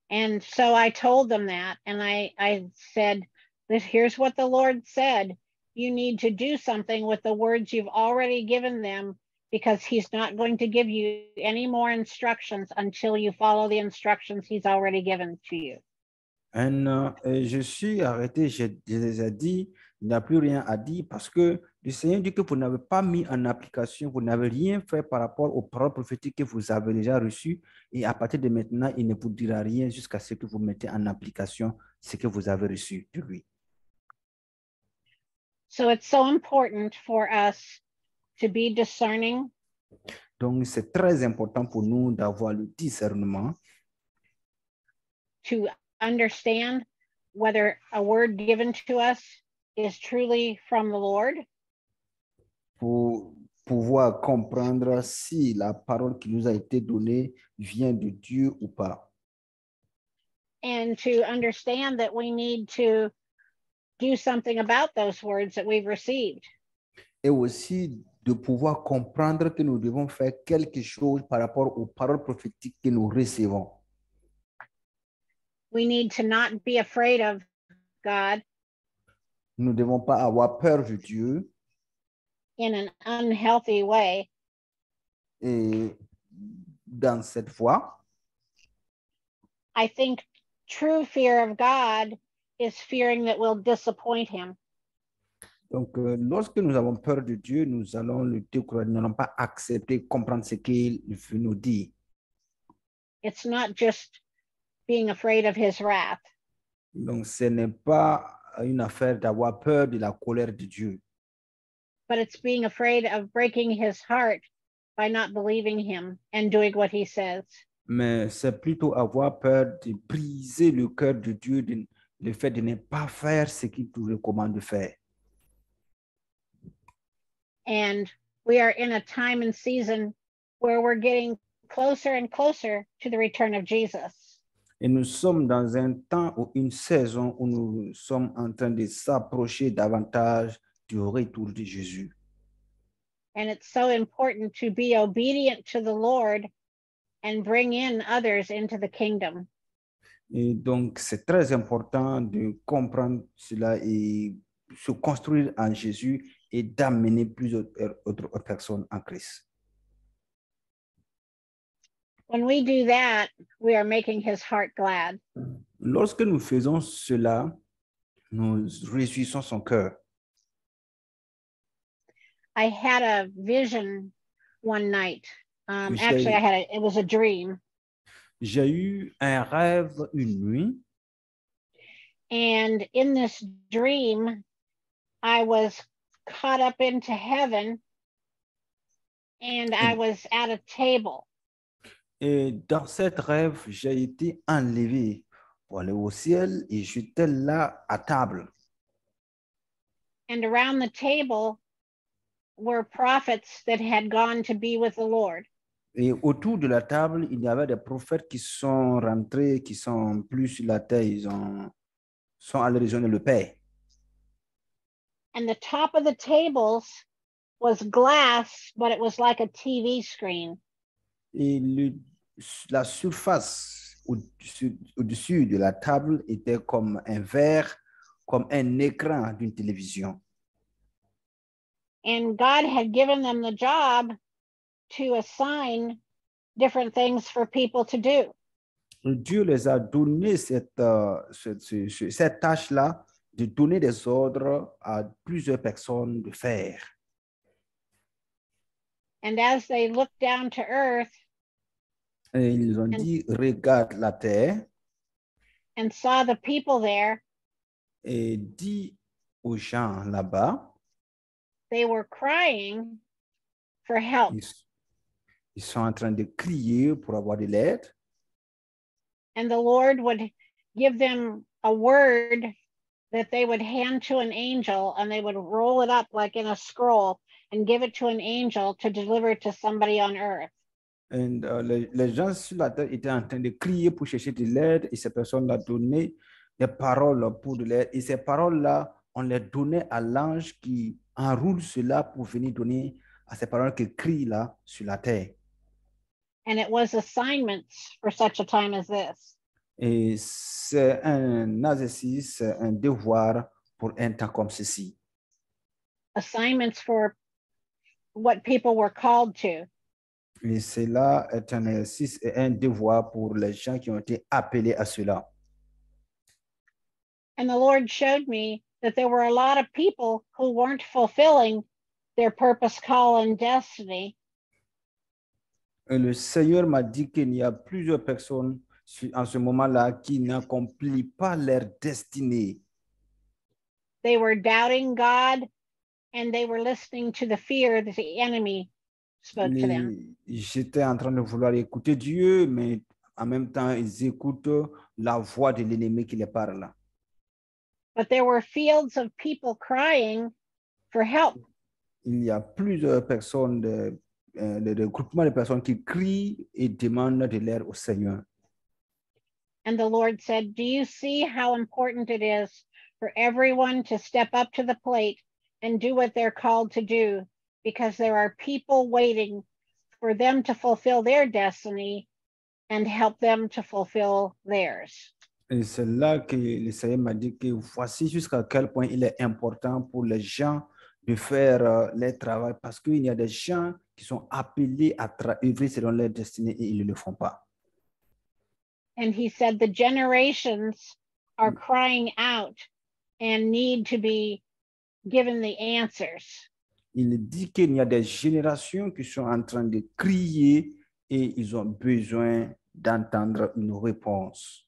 Speaker 3: And so I told them that, and I, I said, that here's what the Lord said. You need to do something with the words you've already given them because he's not going to give you any more instructions until you follow the instructions he's already given to you.
Speaker 2: Euh, et je suis arrêté, je, je les ai dit, il n'y a plus rien à dire parce que le Seigneur dit que vous n'avez pas mis en application, vous n'avez rien fait par rapport aux paroles prophétiques que vous avez déjà reçues. Et à partir de maintenant, il ne vous dira rien jusqu'à ce que vous mettez en application ce que vous avez reçu de lui.
Speaker 3: So it's so important for us to be discerning,
Speaker 2: Donc, c'est très important pour nous d'avoir le discernement,
Speaker 3: to understand whether a word given to us is truly from the Lord,
Speaker 2: pour pouvoir comprendre si la parole qui nous a été donnée vient de Dieu ou pas.
Speaker 3: and to understand that we need to do something about those words that we've received.
Speaker 2: Et aussi de pouvoir comprendre que nous devons faire quelque chose par rapport aux paroles prophétiques que nous recevons.
Speaker 3: We need to not be afraid of God
Speaker 2: Nous ne devons pas avoir peur de Dieu
Speaker 3: in an unhealthy way,
Speaker 2: et dans cette voie.
Speaker 3: I think true fear of God is fearing that we'll disappoint him.
Speaker 2: Donc, euh, lorsque nous avons peur de Dieu, nous allons le décourager, nous n'allons pas accepter, comprendre ce qu'il veut nous dire.
Speaker 3: It's not just being afraid of his wrath.
Speaker 2: Donc, ce n'est pas une affaire d'avoir peur de la colère de Dieu,
Speaker 3: but it's being afraid of breaking his heart by not believing him and doing what he says.
Speaker 2: mais c'est plutôt avoir peur de briser le cœur de Dieu, de- le fait de ne pas faire ce qu'il nous recommande de faire.
Speaker 3: And we are in a time and season where we're getting closer and closer to the return of Jesus.
Speaker 2: Et nous sommes dans un temps ou une saison où nous sommes en train de s'approcher davantage du retour de Jésus.
Speaker 3: And it's so important to be obedient to the Lord and bring in others into the kingdom.
Speaker 2: Et donc, c'est très important de comprendre cela et se construire en Jésus et d'amener plusieurs autres personnes en Christ.
Speaker 3: When we do that, we are making his heart glad.
Speaker 2: Lorsque nous faisons cela, nous réjouissons son cœur.
Speaker 3: I had a vision one night. Um, actually, I had a, it was a dream,
Speaker 2: J'ai eu un rêve une nuit
Speaker 3: and in this dream, I was caught up into heaven, and I
Speaker 2: Mm.
Speaker 3: was at a table,
Speaker 2: et dans cet rêve, j'ai été enlevé pour aller au ciel et j'étais là à table.
Speaker 3: and around the table were prophets that had gone to be with the Lord.
Speaker 2: Et autour de la table, il y avait des prophètes qui sont rentrés, qui sont plus sur la terre, ils ont, sont allés rejoindre le Père.
Speaker 3: And the top of the tables was glass, but it was like a TV screen.
Speaker 2: Et le- la surface au-dessus de la table était comme un verre, comme un écran d'une télévision.
Speaker 3: And God had given them the job to assign different things for people to do.
Speaker 2: Dieu les a donné cette, euh, ce- ce- ce- cette tâche-là de donner des ordres à plusieurs personnes de faire.
Speaker 3: And as they looked down to earth
Speaker 2: Et ils ont
Speaker 3: And-
Speaker 2: dit, regarde la terre
Speaker 3: and saw the people there,
Speaker 2: et dis aux gens là-bas,
Speaker 3: they were crying for help.
Speaker 2: ils, ils sont en train de crier pour avoir de l'aide.
Speaker 3: And the Lord would give them a word that they would hand to an angel and they would roll it up like in a scroll and give it to an angel to deliver to somebody on earth.
Speaker 2: Et, euh, les, les gens sur la terre étaient en train de crier pour chercher de l'aide et ces personnes ont donné des paroles pour de l'aide. Et ces paroles-là, on les donnait à l'ange qui enroule cela pour venir donner à ces paroles qui crient là sur la terre.
Speaker 3: And it was assignments for such a time as this.
Speaker 2: Et c'est un exercice, un devoir pour un temps comme ceci.
Speaker 3: Assignments for what people were called to.
Speaker 2: Et cela est un exercice et un devoir pour les gens qui ont été appelés à cela.
Speaker 3: And the Lord showed me that there were a lot of people who weren't fulfilling their purpose, call, and destiny
Speaker 2: Et le Seigneur m'a dit qu'il y a plusieurs personnes en ce moment-là qui n'accomplissent pas leur destinée.
Speaker 3: they were doubting God and they were listening to the fear that the enemy
Speaker 2: J'étais en train de vouloir écouter Dieu, mais en même temps, ils écoutent la voix de l'ennemi qui les parle.
Speaker 3: But there were fields of people crying for help.
Speaker 2: Il y a plusieurs personnes, de, euh, de, de groupements de personnes qui crient et demandent de l'aide au Seigneur.
Speaker 3: And the Lord said, Do you see how important it is for everyone to step up to the plate and do what they're called to do? Because there are people waiting for them to fulfill their destiny and help them to fulfill theirs.
Speaker 2: Et c'est là que le Seigneur m'a dit que voici jusqu'à quel point il est important pour les gens de faire euh, leur travail parce qu'il y a des gens qui sont appelés à tra- œuvrer selon leur destinée et ils ne le font pas.
Speaker 3: And he said, The generations are mm. crying out and need to be given the answers.
Speaker 2: Il dit qu'il y a des générations qui sont en train de crier et ils ont besoin d'entendre une réponse.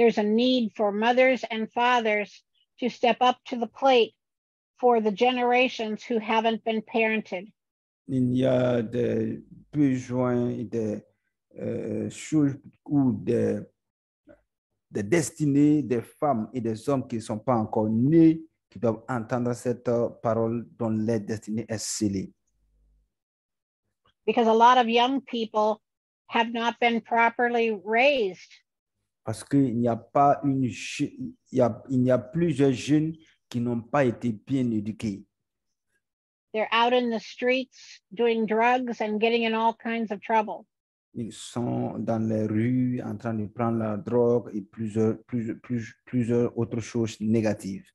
Speaker 3: there's a need for mothers and fathers to step up to the plate for the generations who haven't been parented.
Speaker 2: Il y a des besoins et des euh, choses ou des, des destinées des femmes et des hommes qui ne sont pas encore nés, qui doivent entendre cette parole dont leur destinée est scellée.
Speaker 3: because a lot of young people have not been properly raised.
Speaker 2: Parce qu'il n'y a pas une, il y a, il y a plusieurs jeunes qui n'ont pas été bien éduqués.
Speaker 3: They're out in the streets doing drugs and getting in all kinds of trouble.
Speaker 2: Ils sont dans les rues en train de prendre la drogue et plusieurs, plusieurs, plusieurs, plusieurs autres choses négatives.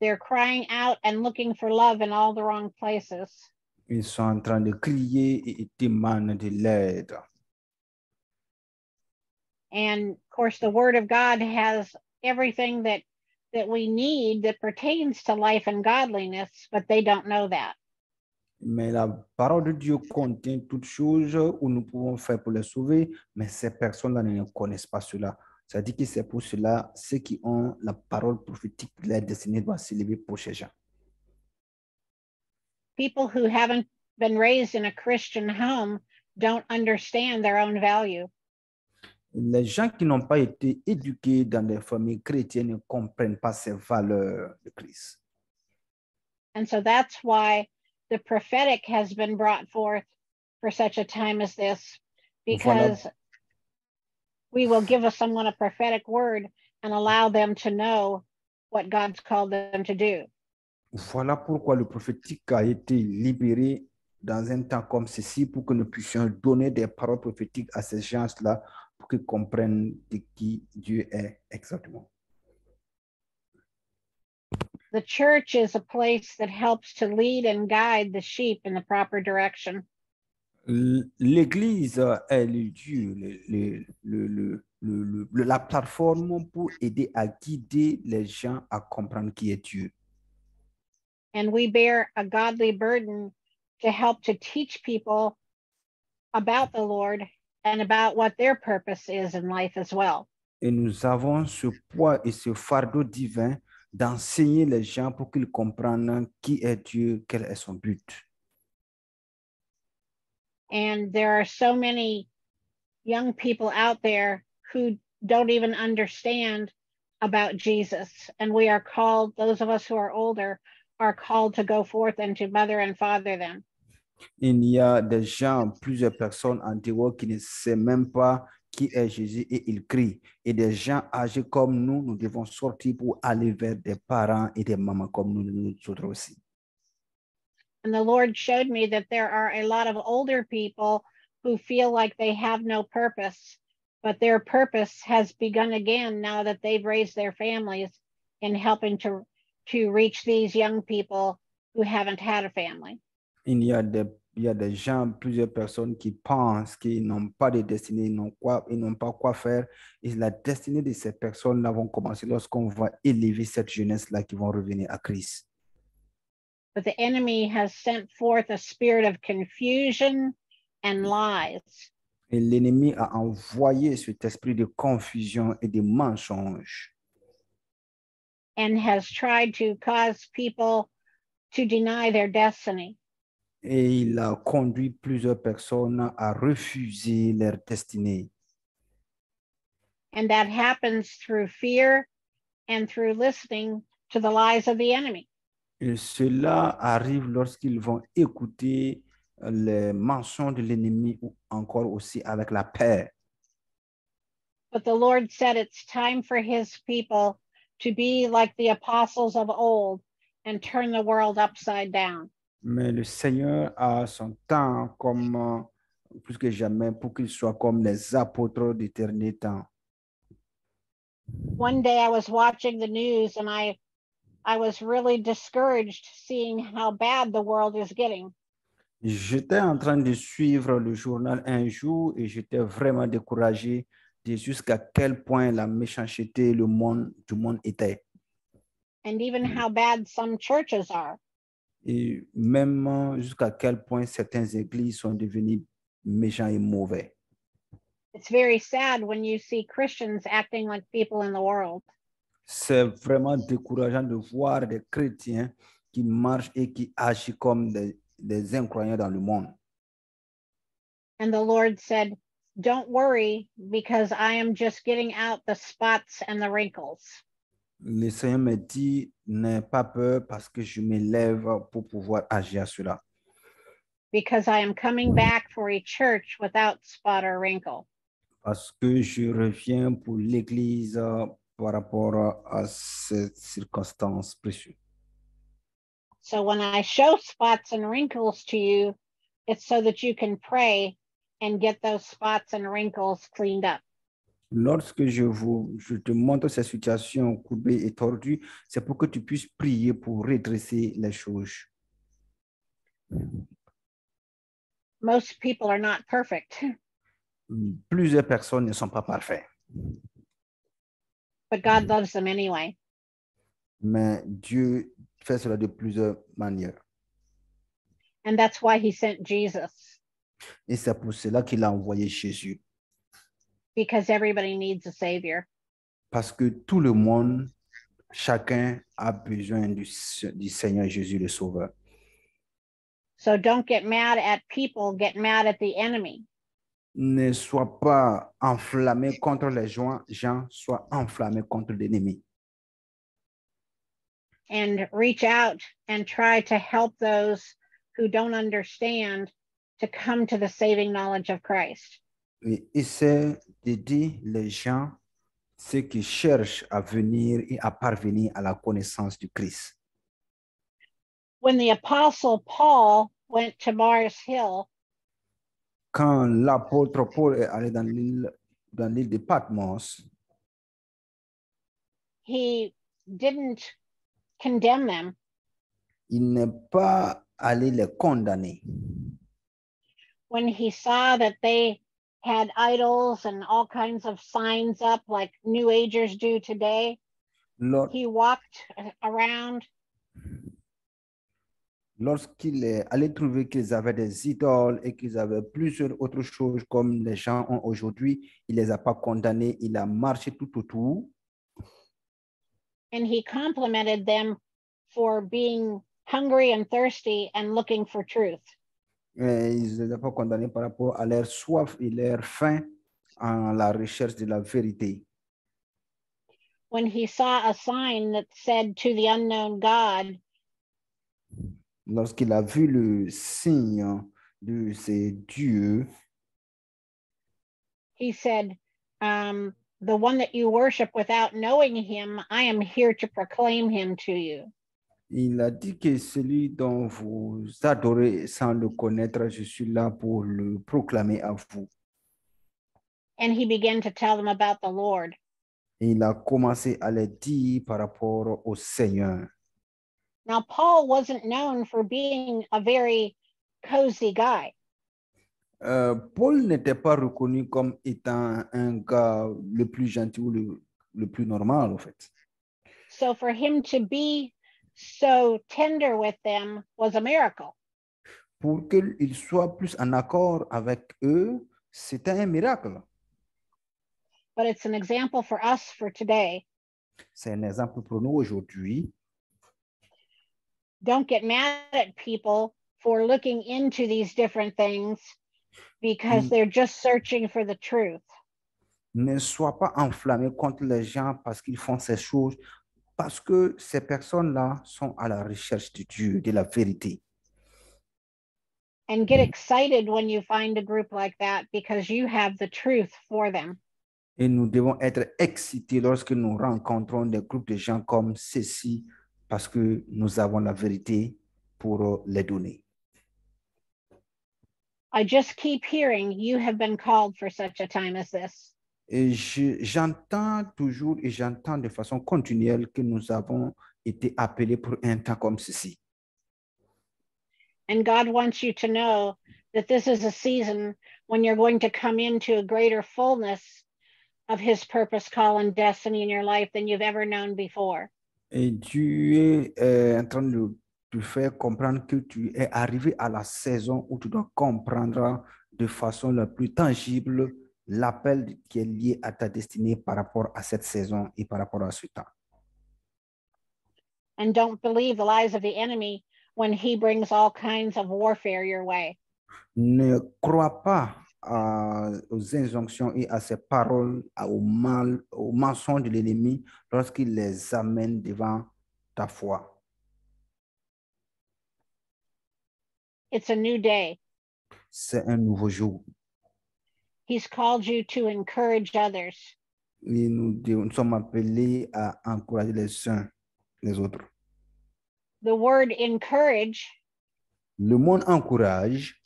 Speaker 3: They're crying out and looking for love in all the wrong places.
Speaker 2: Ils sont en train de crier et ils demandent de l'aide.
Speaker 3: And of course, the word of God has everything that that we need that pertains to life and godliness, but they don't know that.
Speaker 2: Mais la parole de Dieu contient toutes choses où nous pouvons faire pour les sauver, mais ces personnes-là ne connaissent pas cela. Ça dit que c'est pour cela, ceux qui ont la parole prophétique, leur destinée doit s'élever pour ces gens.
Speaker 3: People who haven't been raised in a Christian home don't understand their own value.
Speaker 2: Les gens qui n'ont pas été éduqués dans des familles chrétiennes ne comprennent pas ces valeurs de Christ.
Speaker 3: And so that's why the prophetic has been brought forth for such a time as this, because we will give us someone a prophetic word and allow them to know what God's called them to do.
Speaker 2: Voilà pourquoi le prophétique a été libéré dans un temps comme ceci pour que nous puissions donner des paroles prophétiques à ces gens-là pour qu'ils comprennent de qui Dieu est exactement.
Speaker 3: The church is a place that helps to lead and guide the sheep in the proper direction.
Speaker 2: L'Église est le Dieu, le- le- le- la plateforme pour aider à guider les gens à comprendre qui est Dieu.
Speaker 3: And we bear a godly burden to help to teach people about the Lord and about what their purpose is in life as well.
Speaker 2: Et nous avons ce poids et ce fardeau divin d'enseigner les gens pour qu'ils comprennent qui est Dieu, quel est son but.
Speaker 3: And there are so many young people out there who don't even understand about Jesus. And we are called, those of us who are older, are called to go forth and to mother and father them.
Speaker 2: Il y a des gens, plusieurs personnes en dehors qui ne savent même pas qui est Jésus et ils crient. Et des gens âgés comme nous, nous devons sortir pour aller vers des parents et des mamans comme nous, nous autres aussi.
Speaker 3: And the Lord showed me that there are a lot of older people who feel like they have no purpose, but their purpose has begun again now that they've raised their families in helping to to reach these young people who haven't had a family.
Speaker 2: Il y a des, il y a des gens, plusieurs personnes qui pensent qu'ils n'ont pas de destinée, ils n'ont quoi, ils n'ont pas quoi faire. Et la destinée de ces personnes-là vont commencer lorsqu'on va élever cette jeunesse-là qui vont revenir à Christ.
Speaker 3: But the enemy has sent forth a spirit of confusion and mm. lies.
Speaker 2: Et l'ennemi a envoyé cet esprit de confusion et de mensonge.
Speaker 3: and has tried to cause people to deny their destiny.
Speaker 2: Et il a conduit plusieurs personnes à refuser leur destinée.
Speaker 3: And that happens through fear and through listening to the lies of the enemy.
Speaker 2: Et cela arrive lorsqu'ils vont écouter les mensonges de l'ennemi ou encore aussi avec la peur.
Speaker 3: But the Lord said it's time for his people to be like the apostles of old and turn the world upside down.
Speaker 2: Mais le Seigneur a son temps comme euh, plus que jamais pour qu'ils soient comme les apôtres du dernier temps.
Speaker 3: One day I was watching the news and I I was really discouraged seeing how bad the world is getting.
Speaker 2: J'étais en train de suivre le journal un jour et j'étais vraiment découragé de jusqu'à quel point la méchanceté le monde, du monde était.
Speaker 3: and even how bad some churches are.
Speaker 2: Et même jusqu'à quel point certaines églises sont devenues méchants et mauvais.
Speaker 3: It's very sad when you see Christians acting like people in the world.
Speaker 2: C'est vraiment décourageant de voir des chrétiens qui marchent et qui agissent comme des, des incroyants dans le monde.
Speaker 3: And the Lord said, Don't worry, because I am just getting out the spots and the wrinkles.
Speaker 2: Le Seigneur me dit, n'aie pas peur parce que je m'élève pour pouvoir agir à cela.
Speaker 3: Because I am coming back for a church without spot or wrinkle.
Speaker 2: Parce que je reviens pour l'Église par rapport à cette circonstance précieuse.
Speaker 3: So when I show spots and wrinkles to you, it's so that you can pray and get those spots and wrinkles cleaned up.
Speaker 2: Lorsque je, vous, je te montre ces situations courbées et tordues, c'est pour que tu puisses prier pour redresser les choses.
Speaker 3: Most people are not perfect,
Speaker 2: Plusieurs personnes ne sont pas parfaites,
Speaker 3: but God loves them anyway.
Speaker 2: mais Dieu fait cela de plusieurs manières.
Speaker 3: And that's why he sent Jesus,
Speaker 2: Et c'est pour cela qu'il a envoyé Jésus.
Speaker 3: because everybody needs a savior.
Speaker 2: Parce que tout le monde, chacun a besoin du, du Seigneur Jésus le Sauveur.
Speaker 3: So don't get mad at people, get mad at the enemy.
Speaker 2: Ne sois pas enflammé contre les gens, gens, sois enflammé contre l'ennemi.
Speaker 3: and reach out and try to help those who don't understand to come to the saving knowledge of Christ.
Speaker 2: Et essaie de dire les gens, ceux qui cherchent à venir et à parvenir à la connaissance du Christ.
Speaker 3: When the apostle Paul went to Mars Hill,
Speaker 2: Quand l'apôtre Paul est allé dans l'île dans l'île de Patmos,
Speaker 3: he didn't condemn them.
Speaker 2: il n'est pas allé les condamner.
Speaker 3: When he saw that they had idols and all kinds of signs up like New Agers do today,
Speaker 2: Lors-
Speaker 3: he walked around
Speaker 2: Lorsqu'il est allé trouver qu'ils avaient des idoles et qu'ils avaient plusieurs autres choses comme les gens ont aujourd'hui, il les a pas condamnés, il a marché tout autour
Speaker 3: and he complimented them for being hungry and thirsty and looking for truth.
Speaker 2: Et il ne les a pas condamnés par rapport à leur soif et leur faim en la recherche de la vérité.
Speaker 3: when he saw a sign that said to the unknown God,
Speaker 2: Lorsqu'il a vu le signe de ces dieux,
Speaker 3: he said, um, The one that you worship without knowing him, I am here to proclaim him to you.
Speaker 2: il a dit que celui dont vous adorez sans le connaître, je suis là pour le proclamer à vous.
Speaker 3: And he began to tell them about the Lord.
Speaker 2: Et il a commencé à les dire par rapport au Seigneur.
Speaker 3: Now, Paul wasn't known for being a very cozy guy.
Speaker 2: Euh, Paul n'était pas reconnu comme étant un gars le plus gentil ou le, le plus normal, en fait.
Speaker 3: So for him to be so tender with them was a miracle.
Speaker 2: Pour qu'il soit plus en accord avec eux, c'était un miracle.
Speaker 3: But it's an example for us for today.
Speaker 2: C'est un exemple pour nous aujourd'hui.
Speaker 3: Don't get mad at people for looking into these different things because
Speaker 2: Mm.
Speaker 3: they're just searching for the truth.
Speaker 2: Ne sois pas enflammé contre les gens parce qu'ils font ces choses, parce que ces personnes-là sont à la recherche de Dieu, de la vérité.
Speaker 3: And get excited when you find a group like that because you have the truth for them.
Speaker 2: Et nous devons être excités lorsque nous rencontrons des groupes de gens comme ceci, parce que nous avons la vérité pour les donner.
Speaker 3: I just keep hearing you have been called for such a time as this.
Speaker 2: Et je- j'entends toujours et j'entends de façon continuelle que nous avons été appelés pour un temps comme ceci.
Speaker 3: And God wants you to know that this is a season when you're going to come into a greater fullness of His purpose, call, and destiny in your life than you've ever known before.
Speaker 2: Et est euh, en train de te faire comprendre que tu es arrivé à la saison où tu dois comprendre de façon la plus tangible l'appel qui est lié à ta destinée par rapport à cette saison et par rapport à ce temps.
Speaker 3: And don't believe the lies of the enemy when he brings all kinds of warfare your way.
Speaker 2: Ne crois pas à- aux injonctions et à ces paroles, au mal, aux mensonges de l'ennemi lorsqu'il les amène devant ta foi.
Speaker 3: It's a new day.
Speaker 2: C'est un nouveau jour.
Speaker 3: He's called you to encourage others.
Speaker 2: Et nous, nous sommes appelés à encourager les uns les autres.
Speaker 3: The word encourage
Speaker 2: Le monde encourage.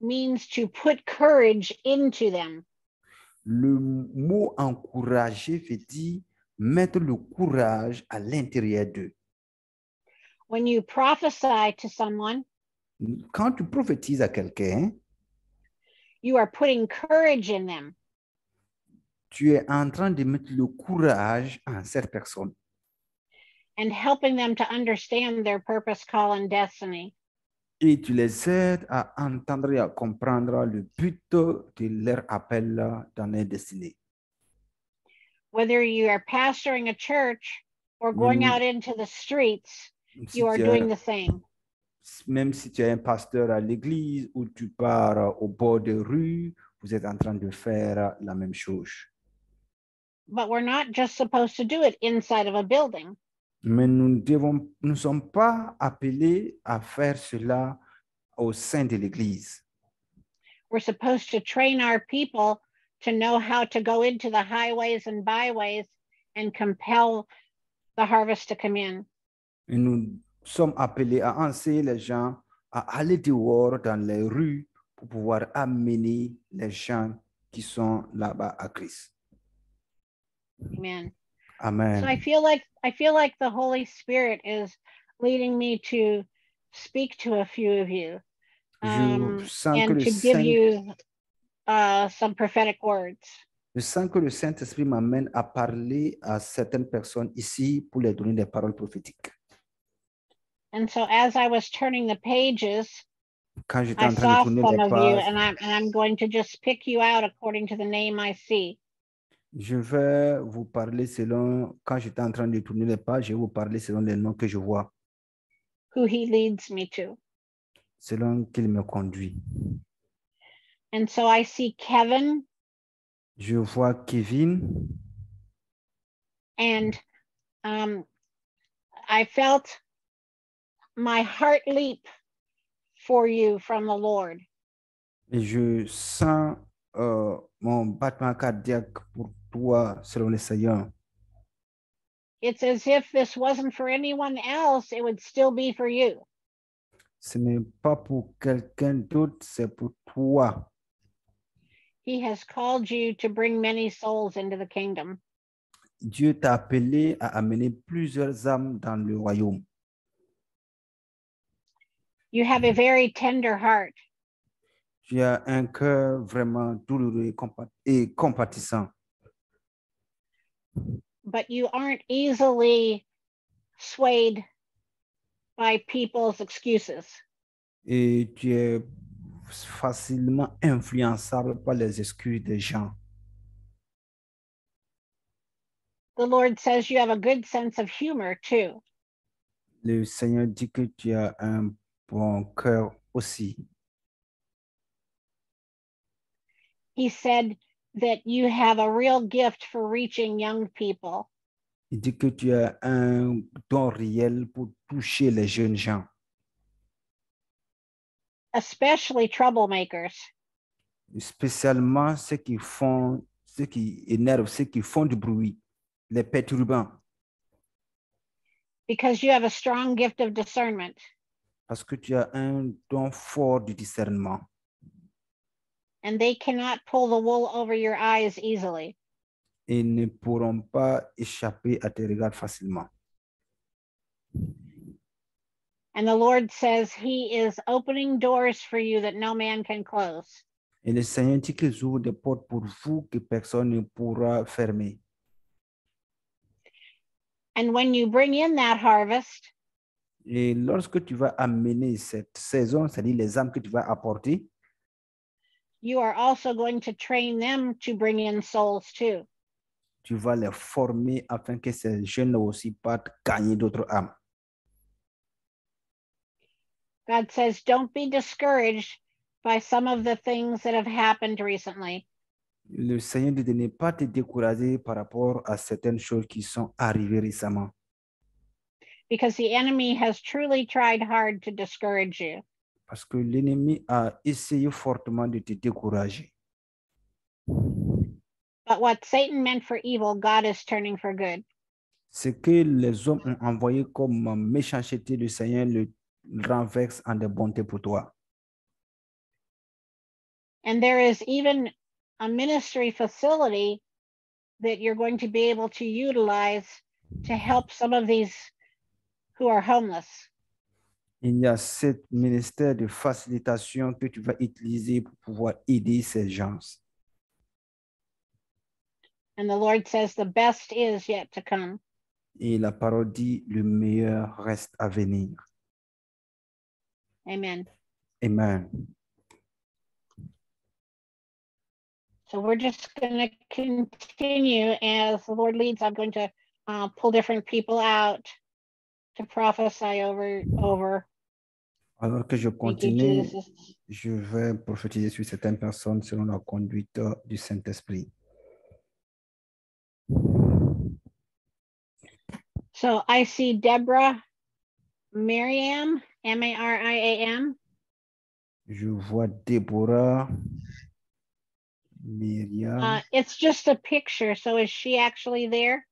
Speaker 3: Means to put courage into them.
Speaker 2: Le mot encourager veut dire mettre le courage à l'intérieur d'eux.
Speaker 3: When you prophesy to someone,
Speaker 2: Quand tu prophétises à quelqu'un,
Speaker 3: you are putting courage in them.
Speaker 2: tu es en train de mettre le courage en cette personne
Speaker 3: and helping them to understand their purpose, call, and destiny.
Speaker 2: Et tu les aides à entendre et à comprendre le but de leur appel dans leur destinée.
Speaker 3: Whether you are pastoring a church or going out into the streets,
Speaker 2: Si
Speaker 3: you are doing the same.
Speaker 2: même si tu es un pasteur à l'église ou tu pars au bord de rue, vous êtes en train de faire la même chose.
Speaker 3: But we're not just supposed to do it inside of a building.
Speaker 2: Mais nous devons, nous ne sommes pas appelés à faire cela au sein de l'église.
Speaker 3: We're supposed to train our people to know how to go into the highways and byways and compel the harvest to come in.
Speaker 2: Et nous sommes appelés à enseigner les gens à aller dehors dans les rues pour pouvoir amener les gens qui sont là-bas à Christ.
Speaker 3: Amen.
Speaker 2: Amen.
Speaker 3: So I feel like I feel like the Holy Spirit is leading me to speak to a few of you. um,
Speaker 2: Je sens que
Speaker 3: and to give
Speaker 2: Saint-
Speaker 3: you uh, some prophetic words.
Speaker 2: Je sens que le Saint-Esprit m'amène à parler à certaines personnes ici pour leur donner des paroles prophétiques.
Speaker 3: And so as I was turning the pages,
Speaker 2: Quand j'étais en train de tourner les pages,
Speaker 3: and I'm, and I'm going to just pick you out according to the name I see.
Speaker 2: Je vais vous parler selon, quand j'étais en train de tourner les pages, je vais vous parler selon les noms que je vois,
Speaker 3: who he leads me to.
Speaker 2: selon qu'il me conduit.
Speaker 3: And so I see Kevin
Speaker 2: Je vois Kevin,
Speaker 3: and um, I felt my heart leap for you from the Lord.
Speaker 2: et je sens euh, mon battement cardiaque pour toi selon le Seigneur.
Speaker 3: It's as if this wasn't for anyone else, it would still be for you.
Speaker 2: Ce n'est pas pour quelqu'un d'autre, c'est pour toi.
Speaker 3: He has called you to bring many souls into the kingdom.
Speaker 2: Dieu t'a appelé à amener plusieurs âmes dans le royaume.
Speaker 3: You have a very tender heart.
Speaker 2: Tu as un cœur vraiment douloureux et compa- et compatissant.
Speaker 3: But you aren't easily swayed by people's excuses.
Speaker 2: Et tu es facilement influençable par les excuses des gens.
Speaker 3: The Lord says you have a good sense of humor too.
Speaker 2: Le Seigneur dit que tu as un bon cœur aussi.
Speaker 3: He said that you have a real gift for reaching young people.
Speaker 2: Il dit que tu as un don réel pour toucher les jeunes gens,
Speaker 3: especially troublemakers.
Speaker 2: spécialement ceux qui font, ceux qui énervent, ceux qui font du bruit, les perturbants,
Speaker 3: because you have a strong gift of discernment.
Speaker 2: parce que tu as un don fort du discernement.
Speaker 3: And they cannot pull the wool over your eyes easily.
Speaker 2: et ne pourront pas échapper à tes regards facilement.
Speaker 3: And the Lord says He is opening doors for you that no man can close.
Speaker 2: Et le Seigneur dit qu'il ouvre des portes pour vous que personne ne pourra fermer.
Speaker 3: And when you bring in that harvest,
Speaker 2: Et lorsque tu vas amener cette saison, c'est-à-dire les âmes que tu vas apporter,
Speaker 3: you are also going to train them to bring in souls too.
Speaker 2: Tu vas les former afin que ces jeunes aussi partent gagner d'autres âmes.
Speaker 3: God says, don't be discouraged by some of the things that have happened recently.
Speaker 2: Le Seigneur dit de ne pas te décourager par rapport à certaines choses qui sont arrivées récemment.
Speaker 3: because the enemy has truly tried hard to discourage you.
Speaker 2: Parce que l'ennemi a essayé fortement de te décourager.
Speaker 3: But what Satan meant for evil, God is turning for good.
Speaker 2: Ce que les hommes ont envoyé comme méchanceté, le Seigneur le renverse en de bonté pour toi.
Speaker 3: And there is even a ministry facility that you're going to be able to utilize to help some of these who are homeless.
Speaker 2: Il y a ce ministère de facilitation que tu vas utiliser pour pouvoir aider ces gens.
Speaker 3: And the Lord says the best is yet to come.
Speaker 2: Et la parole dit, le meilleur reste à venir.
Speaker 3: Amen.
Speaker 2: Amen.
Speaker 3: So we're just going to continue as the Lord leads. I'm going to uh, pull different people out to prophesy over over.
Speaker 2: Alors que je continue, je vais prophétiser sur certaines personnes selon la conduite du Saint-Esprit.
Speaker 3: So I see Deborah Miriam, M A R I A M.
Speaker 2: Je vois Déborah, Myriam.
Speaker 3: Uh, it's just a picture. So is she actually there?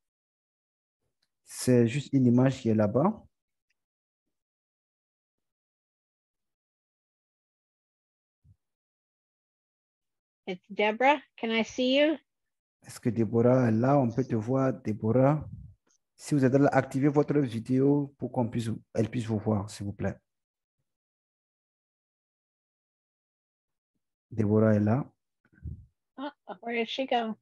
Speaker 2: C'est juste une image qui est là-bas.
Speaker 3: It's Deborah. Can I see you?
Speaker 2: Est-ce que Déborah est là? On peut te voir, Déborah. Si vous êtes là, activez votre vidéo pour qu'on puisse, elle puisse vous voir, s'il vous plaît. Déborah est là.
Speaker 3: Oh, where did she go?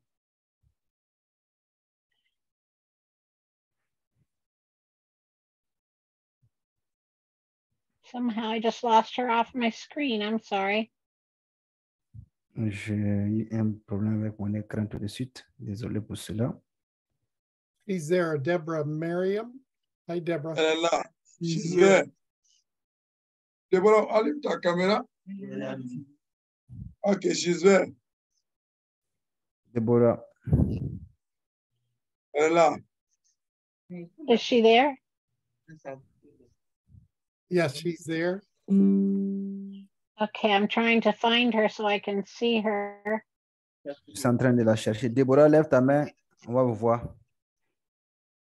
Speaker 3: Somehow I just lost her off my screen. I'm sorry.
Speaker 2: J'ai eu un problème avec mon écran tout de suite. Désolé pour cela.
Speaker 1: He's there, Deborah Merriam? Hi, Deborah.
Speaker 4: Elle est là.
Speaker 1: She's
Speaker 4: She's
Speaker 1: here.
Speaker 4: there. Deborah, allume ta caméra. Ok, she's there.
Speaker 2: Déborah,
Speaker 4: Elle est là.
Speaker 3: Is she there?
Speaker 1: Yes, she's there.
Speaker 3: Okay, I'm trying to find her so I can see her.
Speaker 2: je suis en train de la chercher. Déborah, lève ta main. On va vous voir.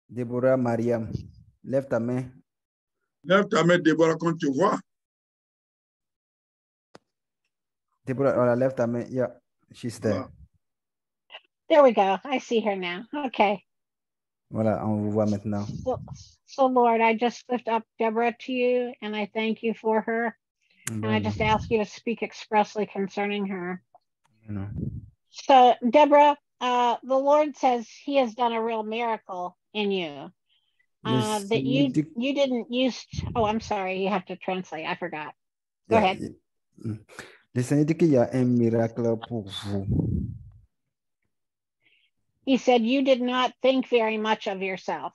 Speaker 2: Déborah Mariam, lève ta main.
Speaker 4: Lève ta main, Deborah, quand tu vois.
Speaker 2: Déborah, voilà, lève ta main. Yeah, she's there.
Speaker 3: There we go. I see her now. Okay.
Speaker 2: Voilà, on vous voit maintenant.
Speaker 3: So, so Lord, I just lift up Deborah to you and I thank you for her. And I just ask you to speak expressly concerning her. So, Deborah, uh, the Lord says He has done a real miracle in you. Uh,
Speaker 2: Le
Speaker 3: that you you didn't use. Oh, I'm sorry. You have to translate. I forgot. Go
Speaker 2: Yeah,
Speaker 3: ahead.
Speaker 2: yeah. Le Seigneur dit qu'il y a un miracle pour vous.
Speaker 3: He said you did not think very much of yourself,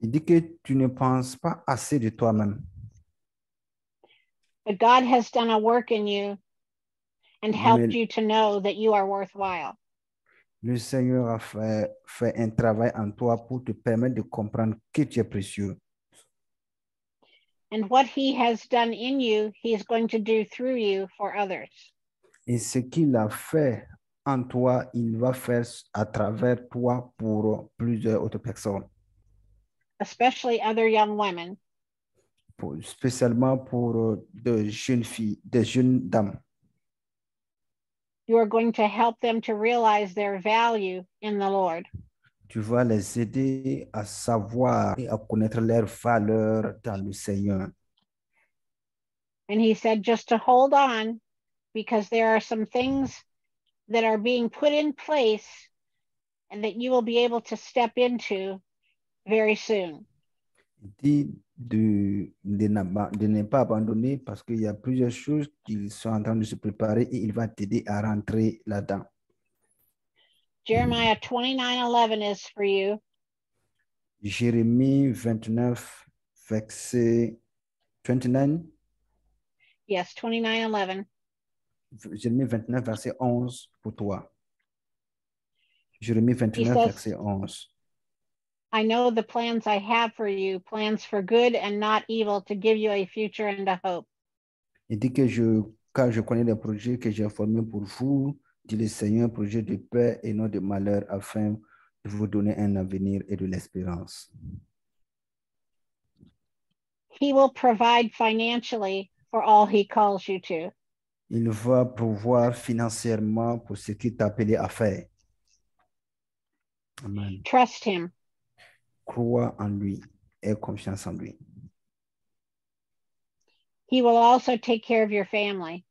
Speaker 2: Il dit que tu ne penses pas assez de toi-même.
Speaker 3: But God has done a work in you and helped
Speaker 2: Mais-
Speaker 3: you to know that you are worthwhile.
Speaker 2: Le Seigneur a fait, fait un travail en toi pour te permettre de comprendre que tu es précieux.
Speaker 3: And what He has done in you, He is going to do through you for others.
Speaker 2: Et ce qu'il a fait en toi, il va faire à travers toi pour plusieurs autres personnes,
Speaker 3: especially other young women.
Speaker 2: Pour- spécialement pour euh, de jeunes filles, des jeunes dames.
Speaker 3: You are going to help them to realize their value in the Lord.
Speaker 2: Tu vas les aider à savoir et à connaître leur valeur dans le Seigneur.
Speaker 3: And he said just to hold on because there are some things that are being put in place and that you will be able to step into very soon.
Speaker 2: Il dit de, de de ne pas abandonner parce qu'il y a plusieurs choses qu'ils sont en train de se préparer et il va t'aider à rentrer là-dedans.
Speaker 3: Jeremiah 29 11 is for you.
Speaker 2: Jérémie 29, verset 29.
Speaker 3: Yes, 29 11.
Speaker 2: Jérémie 29, verset 11 pour toi. Jérémie 29,
Speaker 3: says-
Speaker 2: verset 11.
Speaker 3: I know the plans I have for you, plans for good and not evil, to give you a future and a hope.
Speaker 2: Il dit que je, car je connais les projets que j'ai formés pour vous, dit le Seigneur, projet de paix et non de malheur, afin de vous donner un avenir et de l'espérance.
Speaker 3: He will provide financially for all he calls you to.
Speaker 2: Il va pouvoir financièrement pour ce qu'il t'a appelé à faire. Amen.
Speaker 3: Trust him.
Speaker 2: Crois en lui et confiance en lui.
Speaker 3: He will also take care of your family.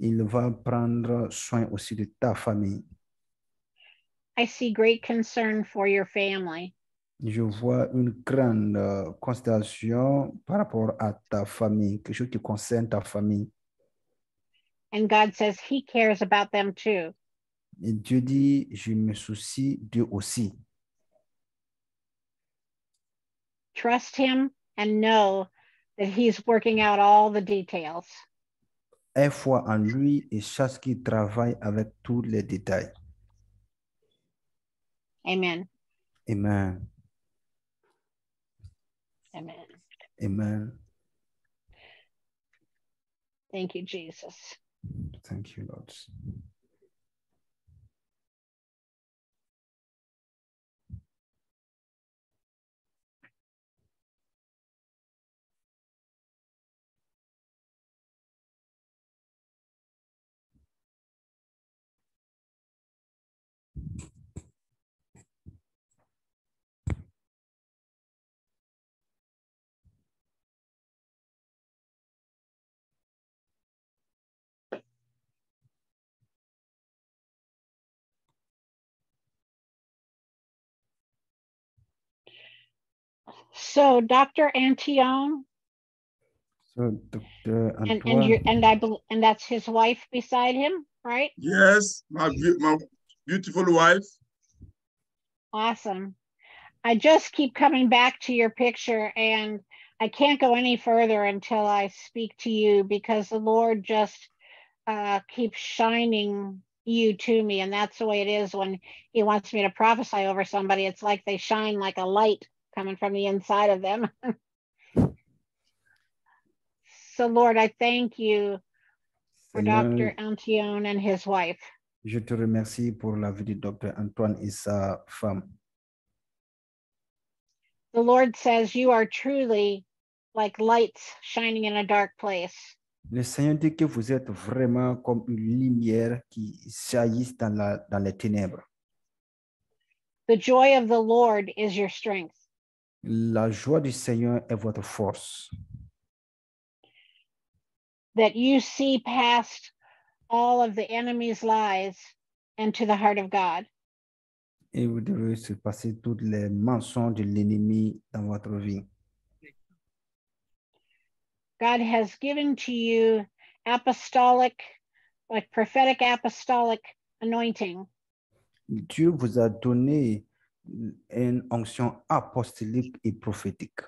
Speaker 2: Il va prendre soin aussi de ta famille.
Speaker 3: I see great concern for your family.
Speaker 2: Je vois une grande euh, considération par rapport à ta famille, quelque chose qui concerne ta famille.
Speaker 3: And God says he cares about them too.
Speaker 2: Et Dieu dit, je me soucie d'eux aussi.
Speaker 3: Trust him and know that he's working out all the details.
Speaker 2: Aie foi en lui et sache qu'il travaille avec tous les détails.
Speaker 3: Amen.
Speaker 2: Amen.
Speaker 3: Amen.
Speaker 2: Amen.
Speaker 3: Thank you, Jesus.
Speaker 2: Thank you, Lord.
Speaker 3: So, Dr. Antoine,
Speaker 2: So, Dr.
Speaker 3: and and you and I and that's his wife beside him, right?
Speaker 4: Yes, my, my beautiful wife.
Speaker 3: Awesome. I just keep coming back to your picture and I can't go any further until I speak to you because the Lord just uh, keeps shining you to me. And that's the way it is when He wants me to prophesy over somebody. It's like they shine like a light coming from the inside of them. so, Lord, I thank you for
Speaker 2: Seigneur,
Speaker 3: Dr. Antoine and his wife.
Speaker 2: je te remercie pour la vie de Dr. Antoine et sa femme.
Speaker 3: The Lord says, You are truly like lights shining in a dark place.
Speaker 2: Le Seigneur dit que vous êtes vraiment comme une lumière qui jaillisse dans, la, dans les ténèbres.
Speaker 3: The joy of the Lord is your strength.
Speaker 2: La joie du Seigneur est votre force.
Speaker 3: That you see past all of the enemy's lies and to the heart of God.
Speaker 2: Et vous devez se passer tous les mensonges de l'ennemi dans votre vie.
Speaker 3: God has given to you apostolic, like prophetic apostolic anointing.
Speaker 2: Dieu vous a donné une onction apostolique et prophétique.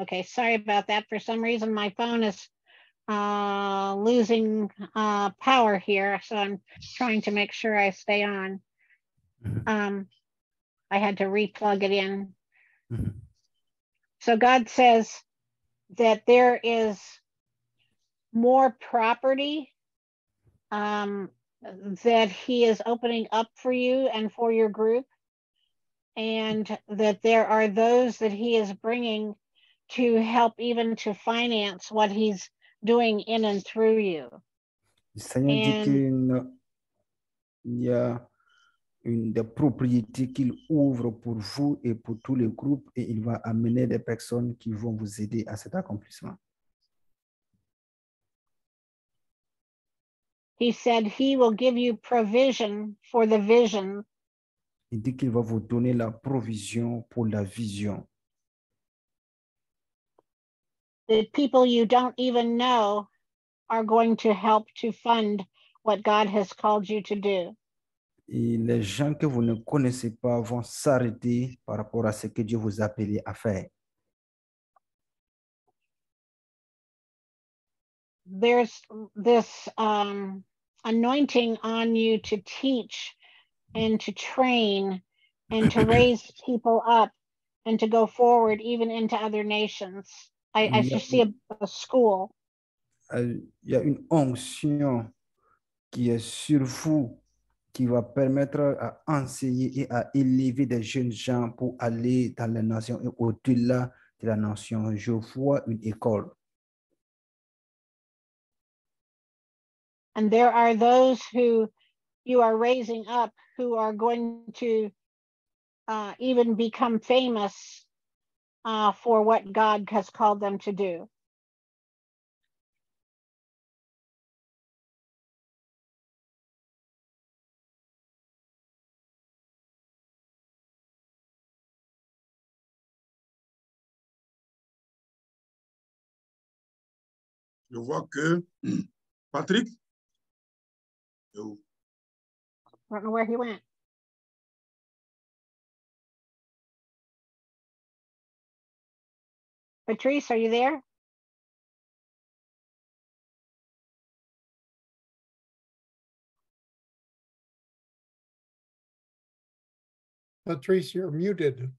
Speaker 3: Okay, sorry about that. For some reason, my phone is uh, losing uh, power here, so I'm trying to make sure I stay on.
Speaker 2: Mhm.
Speaker 3: Um, I had to replug it in.
Speaker 2: Mhm.
Speaker 3: So God says that there is more property um, that He is opening up for you and for your group, and that there are those that He is bringing to help even to finance what He's doing in and through you. And-
Speaker 2: il y a une des propriétés qu'il ouvre pour vous et pour tous les groupes et il va amener des personnes qui vont vous aider à cet accomplissement.
Speaker 3: He said he will give you provision for the vision
Speaker 2: Il dit qu'il va vous donner la provision pour la vision.
Speaker 3: that people you don't even know are going to help to fund what God has called you to do.
Speaker 2: Et les gens que vous ne connaissez pas vont s'arrêter par rapport à ce que Dieu vous a appelé à faire.
Speaker 3: There's this um, anointing on you to teach and to train and to raise people up and to go forward even into other nations. I, I just see a, a school.
Speaker 2: Il y a une onction qui est sur vous, qui va permettre à enseigner et à élever des jeunes gens pour aller dans les nations et au-delà de la nation. Je vois une école.
Speaker 3: And there are those who you are raising up who are going to uh, even become famous uh, for what God has called them to do.
Speaker 4: Je vois que Patrick, oh,
Speaker 3: I don't know where he went. Patrice, are you there?
Speaker 1: Patrice, you're muted.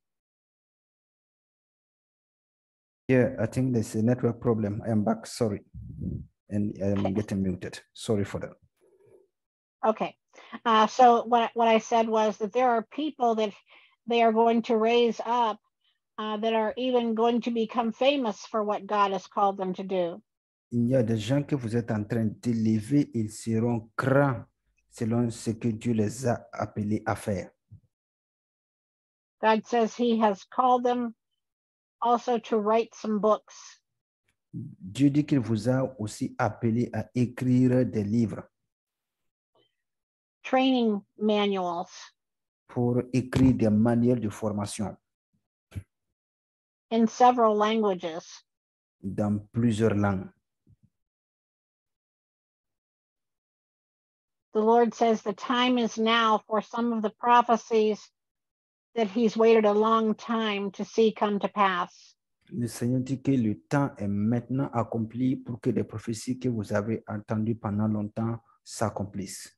Speaker 2: Yeah, I think there's a network problem. I am back, sorry. And I'm getting muted. Sorry for that.
Speaker 3: Okay. Uh, so what what I said was that there are people that they are going to raise up uh, that are even going to become famous for what God has called them to do.
Speaker 2: Il y a des gens que vous êtes en train d'élever, ils seront grands selon ce que Dieu les a appelés à faire.
Speaker 3: God says He has called them also to write some books.
Speaker 2: Dieu dit qu'il vous a aussi appelé à écrire des livres
Speaker 3: training manuals
Speaker 2: pour écrire des manuels de formation
Speaker 3: in several languages.
Speaker 2: dans plusieurs langues.
Speaker 3: The Lord says the time is now for some of the prophecies that He's waited a long time to see come to pass.
Speaker 2: Le Seigneur dit que le temps est maintenant accompli pour que les prophéties que vous avez entendues pendant longtemps s'accomplissent.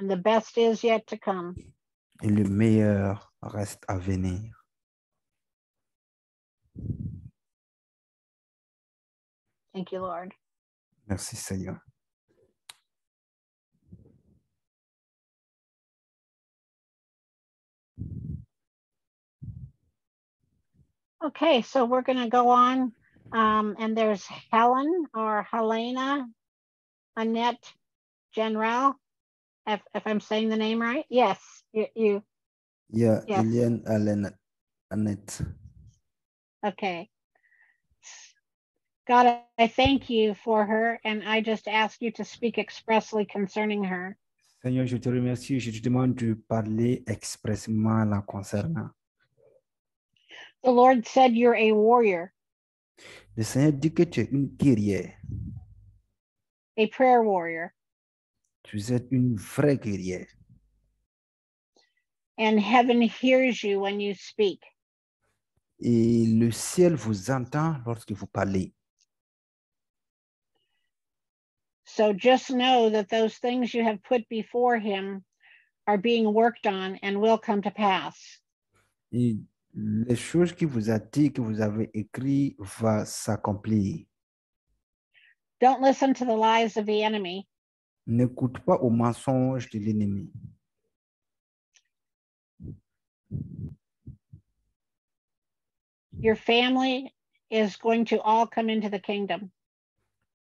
Speaker 3: And the best is yet to come.
Speaker 2: Et le meilleur reste à venir.
Speaker 3: Thank you, Lord.
Speaker 2: Merci Seigneur.
Speaker 3: Okay, so we're going to go on. Um, and there's Helen or Helena Annette General, if, if I'm saying the name right. Yes, you, you
Speaker 2: Il y a
Speaker 3: Yes.
Speaker 2: Eliane Allen Annette.
Speaker 3: Okay. God, I- I thank you for her, and I just ask you to speak expressly concerning her.
Speaker 2: Seigneur, je te remercie. Je te demande de parler expressément la concernant.
Speaker 3: The Lord said you're a warrior,
Speaker 2: Le Seigneur dit que tu es une guerrière.
Speaker 3: a prayer warrior,
Speaker 2: Tu es une vraie guerrière.
Speaker 3: and heaven hears you when you speak.
Speaker 2: Et le ciel vous entend lorsque vous parlez.
Speaker 3: So just know that those things you have put before him are being worked on and will come to pass.
Speaker 2: Et les choses qu'il vous a dit, que vous avez écrit, va s'accomplir.
Speaker 3: Don't listen to the lies of the enemy.
Speaker 2: N'écoute pas aux mensonges de l'ennemi.
Speaker 3: Your family is going to all come into the kingdom.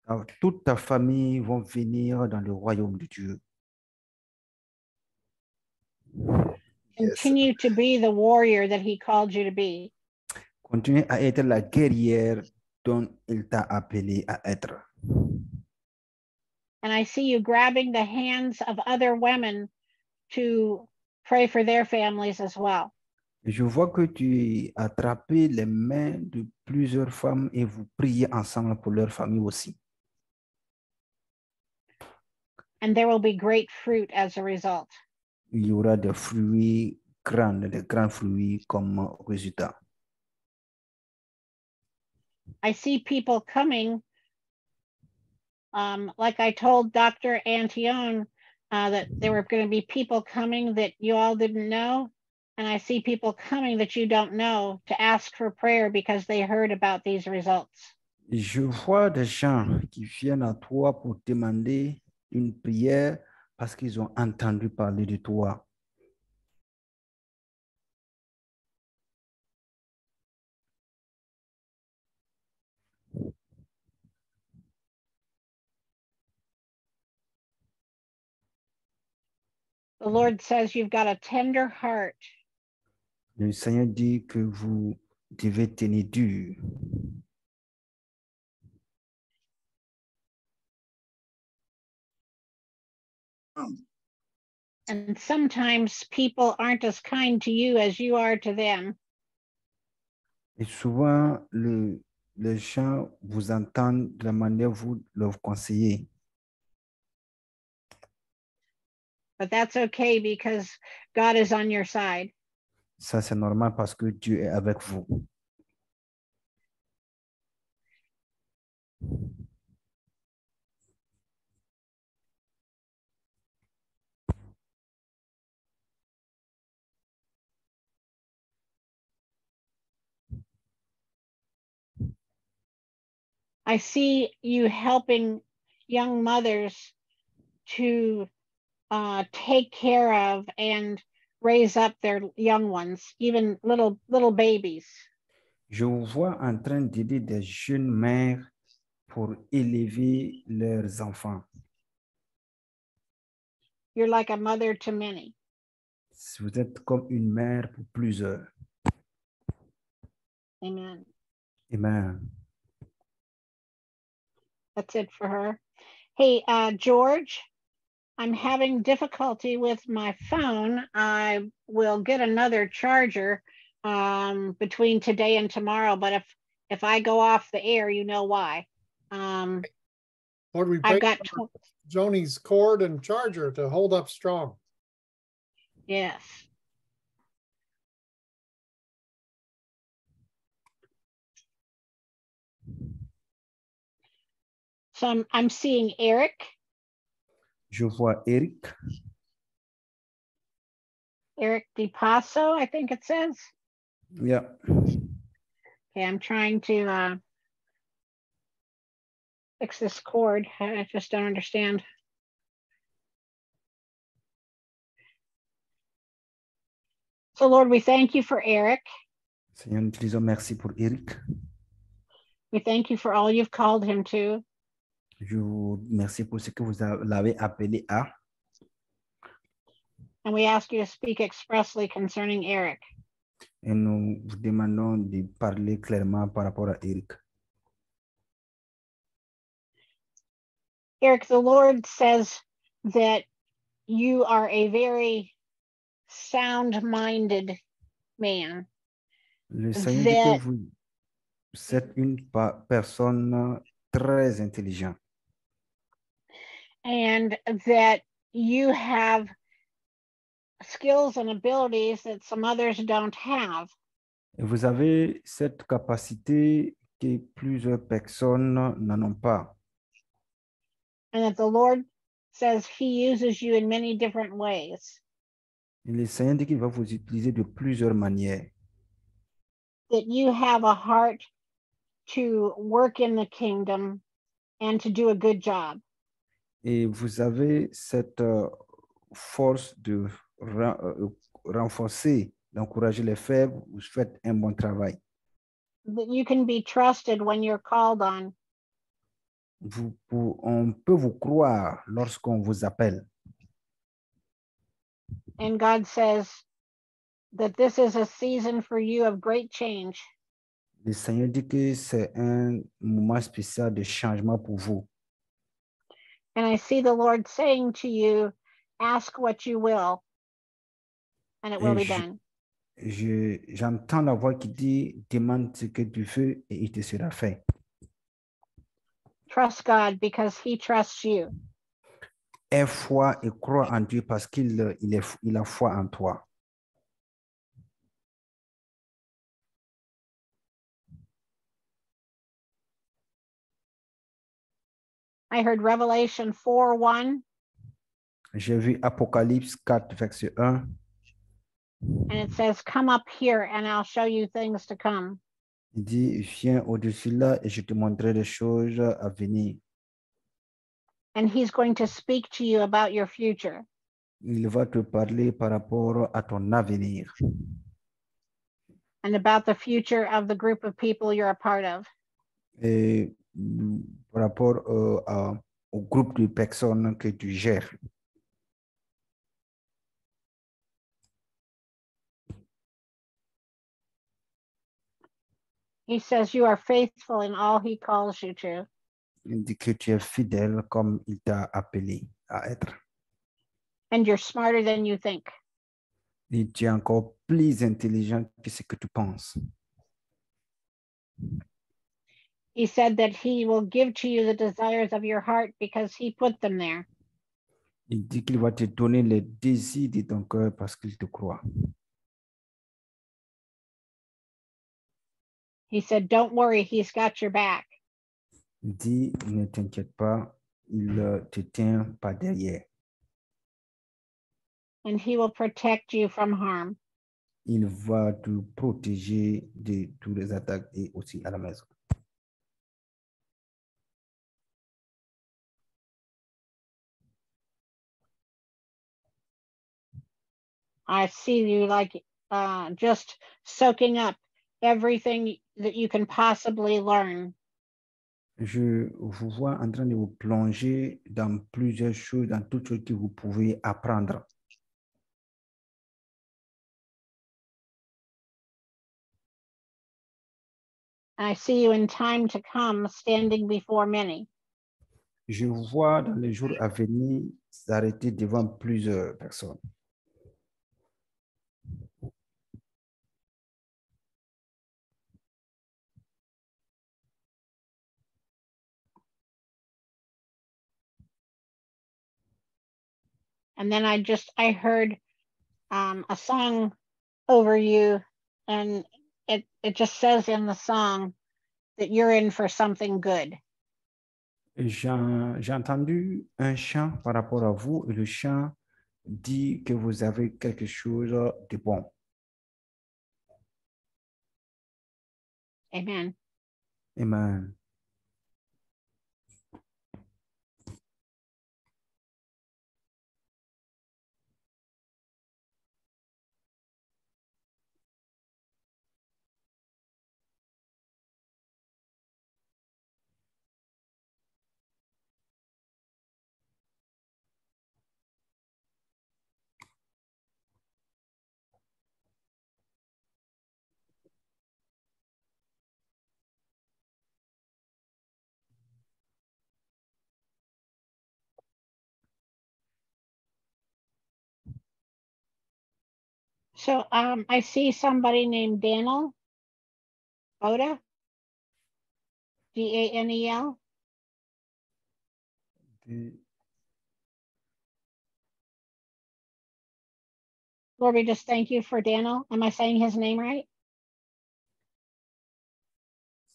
Speaker 2: Alors, toute ta famille vont venir dans le royaume de Dieu. Yes.
Speaker 3: Continue to be the warrior that he called you to be.
Speaker 2: Continue à être la guerrière dont il t'a appelé à être.
Speaker 3: And I see you grabbing the hands of other women to pray for their families as well.
Speaker 2: Je vois que tu attrapé les mains de plusieurs femmes et vous priez ensemble pour leur famille aussi.
Speaker 3: And there will be great fruit as a result.
Speaker 2: Il y aura des fruits grands, des grands fruits comme résultat.
Speaker 3: I see people coming. Um, like I told Dr. Antoine, uh, that there were going to be people coming that you all didn't know. And I see people coming that you don't know to ask for prayer because they heard about these results.
Speaker 2: Je vois des gens qui viennent à toi pour demander une prière parce qu'ils ont entendu parler de toi.
Speaker 3: The Lord says you've got a tender heart.
Speaker 2: Le Seigneur dit que vous devez tenir dur.
Speaker 3: And sometimes people aren't as kind to you as you are to them.
Speaker 2: Et souvent, le, les gens vous entendent de la manière vous leur conseillez.
Speaker 3: But that's okay because God is on your side.
Speaker 2: Ça, c'est normal parce que Dieu est avec vous.
Speaker 3: I see you helping young mothers to uh, take care of and raise up their young ones, even little little babies.
Speaker 2: Je vous vois en train d'aider des jeunes mères pour élever leurs enfants.
Speaker 3: You're like a mother to many.
Speaker 2: Vous êtes comme une mère pour plusieurs.
Speaker 3: Amen.
Speaker 2: Amen.
Speaker 3: That's it for her. Hey, uh, George, I'm having difficulty with my phone. I will get another charger um, between today and tomorrow, but if if I go off the air, you know why. Um,
Speaker 1: Lord, we
Speaker 3: I've got
Speaker 1: Joni's cord and charger to hold up strong.
Speaker 3: yes. So I'm I'm seeing Eric,
Speaker 2: Je vois Eric.
Speaker 3: Eric DiPasso, I think it says.
Speaker 2: Yeah.
Speaker 3: Okay, I'm trying to uh, fix this cord. I just don't understand. So Lord, we thank you for Eric.
Speaker 2: Seigneur, nous te disons merci pour Eric.
Speaker 3: We thank you for all you've called him to.
Speaker 2: Je vous remercie pour ce que vous l'avez appelé à.
Speaker 3: And we ask you to speak expressly concerning Eric.
Speaker 2: Et nous vous demandons de parler clairement par rapport à Eric.
Speaker 3: Eric, the Lord says that you are a very sound minded man.
Speaker 2: Le Seigneur dit que vous êtes une personne très intelligente
Speaker 3: and that you have skills and abilities that some others don't have.
Speaker 2: et vous avez cette capacité que plusieurs personnes n'en ont pas.
Speaker 3: And that the Lord says He uses you in many different ways.
Speaker 2: Et le Seigneur dit qu'il va vous utiliser de plusieurs manières.
Speaker 3: That you have a heart to work in the kingdom and to do a good job.
Speaker 2: Et vous avez cette euh, force de euh, renforcer, d'encourager les faibles. Vous faites un bon travail.
Speaker 3: That you can be trusted when you're called on.
Speaker 2: Vous, on peut vous croire lorsqu'on vous appelle.
Speaker 3: And God says that this is a season for you of great change.
Speaker 2: Le Seigneur dit que c'est un moment spécial de changement pour vous.
Speaker 3: And I see the Lord saying to you, ask what you will, and it will be done.
Speaker 2: Je- J'entends la voix qui dit, demande ce que tu veux et il te sera fait.
Speaker 3: Trust God because he trusts you.
Speaker 2: Aie foi et crois en Dieu parce qu'il il est, il a foi en toi.
Speaker 3: I heard Revelation 4 1,
Speaker 2: J'ai vu Apocalypse 4, verset 1.
Speaker 3: and it says, Come up here and I'll show you things to come.
Speaker 2: Il dit, viens au-dessus là et je te montrerai des choses à venir.
Speaker 3: And he's going to speak to you about your future.
Speaker 2: Il va te parler par rapport à ton avenir
Speaker 3: and about the future of the group of people you're a part of.
Speaker 2: et par rapport euh, à- au groupe de personnes que tu gères.
Speaker 3: He says you are faithful in all he calls you to.
Speaker 2: Il dit que tu es fidèle comme il t'a appelé à être.
Speaker 3: and you're smarter than you think.
Speaker 2: Et tu es encore plus intelligent que ce que tu penses.
Speaker 3: He said that he will give to you the desires of your heart because he put them there.
Speaker 2: Il dit qu'il va te donner les désirs de ton cœur parce qu'il te croit.
Speaker 3: He said, Don't worry, he's got your back.
Speaker 2: Il dit, ne t'inquiète pas, il euh, te tient pas derrière.
Speaker 3: and he will protect you from harm.
Speaker 2: Il va te protéger de tous les attaques et aussi à la maison.
Speaker 3: I see you like uh, just soaking up everything that you can possibly learn.
Speaker 2: Je vous vois en train de vous plonger dans plusieurs choses, dans toutes choses que vous pouvez apprendre.
Speaker 3: I see you in time to come standing before many.
Speaker 2: Je vous vois dans les jours à venir s'arrêter devant plusieurs personnes.
Speaker 3: And then I just I heard um, a song over you, and it it just says in the song that you're in for something good.
Speaker 2: J'ai j'ai entendu un chant par rapport à vous et le chant dit que vous avez quelque chose de bon.
Speaker 3: Amen.
Speaker 2: Amen.
Speaker 3: So um, I see somebody named Daniel Boda, D A N E L.
Speaker 2: De-
Speaker 3: Lord, we just thank you for Daniel. Am I saying his name right?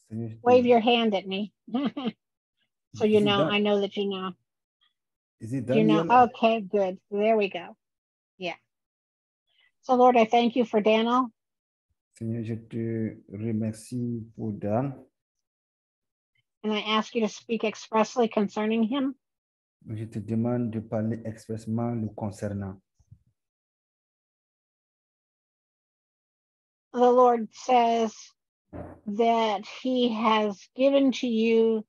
Speaker 2: Seigneur, je te-
Speaker 3: Wave your hand at me. so you know, I know that you know.
Speaker 2: Is it
Speaker 3: You know, okay, good. There we go. Yeah. So Lord, I thank you for Daniel.
Speaker 2: Seigneur, je te remercie pour Dan.
Speaker 3: And I ask you to speak expressly concerning him.
Speaker 2: Je te demande de parler expressément le concernant.
Speaker 3: The Lord says that he has given to you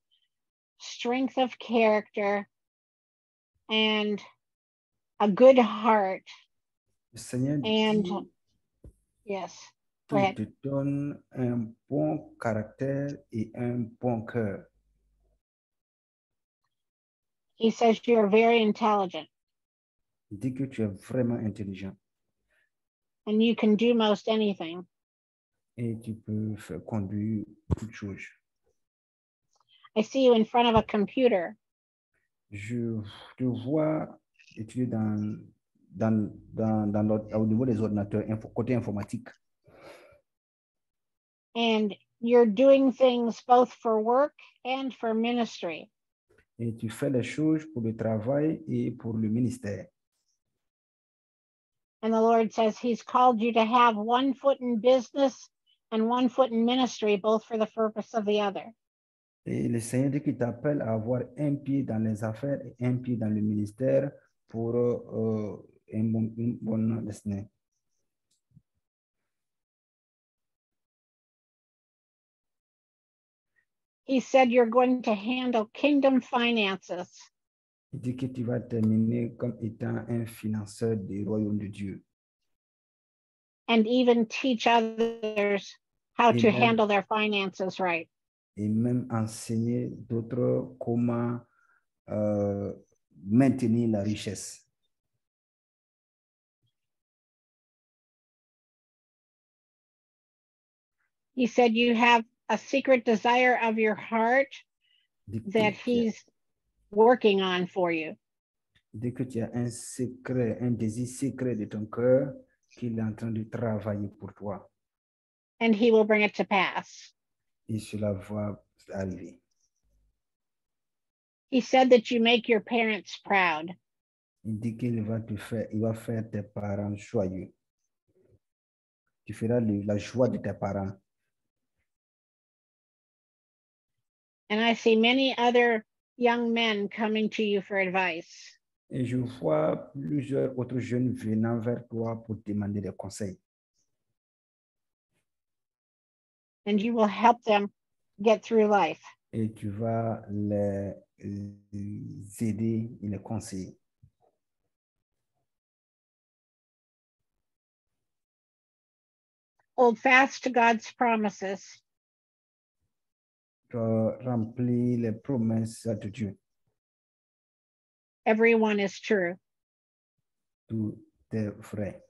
Speaker 3: strength of character and a good heart.
Speaker 2: Le Seigneur
Speaker 3: And
Speaker 2: dit
Speaker 3: yes,
Speaker 2: qu'il te donne un bon caractère et un bon cœur.
Speaker 3: He says you're very intelligent
Speaker 2: Il dit que tu es vraiment intelligent
Speaker 3: and you can do most anything.
Speaker 2: et tu peux faire conduire toute chose.
Speaker 3: I see you in front of a computer
Speaker 2: Je te vois étudier dans, dans, dans, dans au niveau des ordinateurs, info- côté informatique.
Speaker 3: and you're doing things both for work and for ministry.
Speaker 2: Et tu fais les choses pour le travail et pour le ministère.
Speaker 3: And the Lord says He's called you to have one foot in business and one foot in ministry, both for the purpose of the other.
Speaker 2: Et le Seigneur dit qu'il t'appelle à avoir un pied dans les affaires et un pied dans le ministère pour euh, un bon- une bonne destinée.
Speaker 3: He said you're going to handle kingdom finances.
Speaker 2: Il dit que tu vas terminer comme étant un financeur du royaume de Dieu
Speaker 3: and even teach others how to
Speaker 2: Amen.
Speaker 3: handle their finances right.
Speaker 2: et même enseigner d'autres comment euh, maintenir la richesse.
Speaker 3: He said you have a secret desire of your heart
Speaker 2: Il dit que
Speaker 3: that he's working on for you.
Speaker 2: dit que tu as un secret, un désir secret de ton cœur qu'il est en train de travailler pour toi
Speaker 3: and he will bring it to pass.
Speaker 2: et cela va arriver.
Speaker 3: He said that you make your parents proud.
Speaker 2: Il dit qu'il va te faire, il va faire tes parents joyeux. Tu feras la joie de tes parents.
Speaker 3: And I see many other young men coming to you for advice.
Speaker 2: Et je vois plusieurs autres jeunes venant vers toi pour demander des conseils.
Speaker 3: And you will help them get through life.
Speaker 2: Et tu vas les aider et les conseiller.
Speaker 3: Hold fast to God's promises.
Speaker 2: Tu as rempli les promesses de Dieu.
Speaker 3: Every one is true.
Speaker 2: Tout est vrai.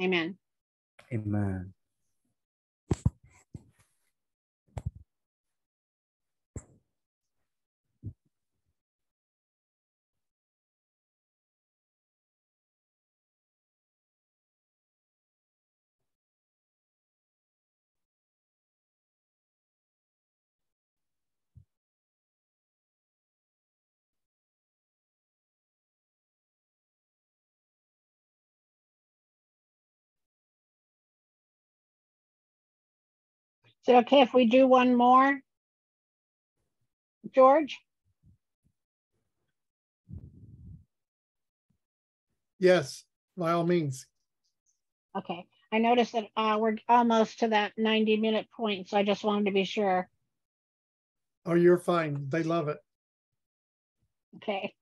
Speaker 3: Amen.
Speaker 2: Amen.
Speaker 3: Is it okay if we do one more? George?
Speaker 1: Yes, by all means.
Speaker 3: Okay. I noticed that uh, we're almost to that 90 minute point, so I just wanted to be sure.
Speaker 1: Oh, you're fine. They love it.
Speaker 3: Okay.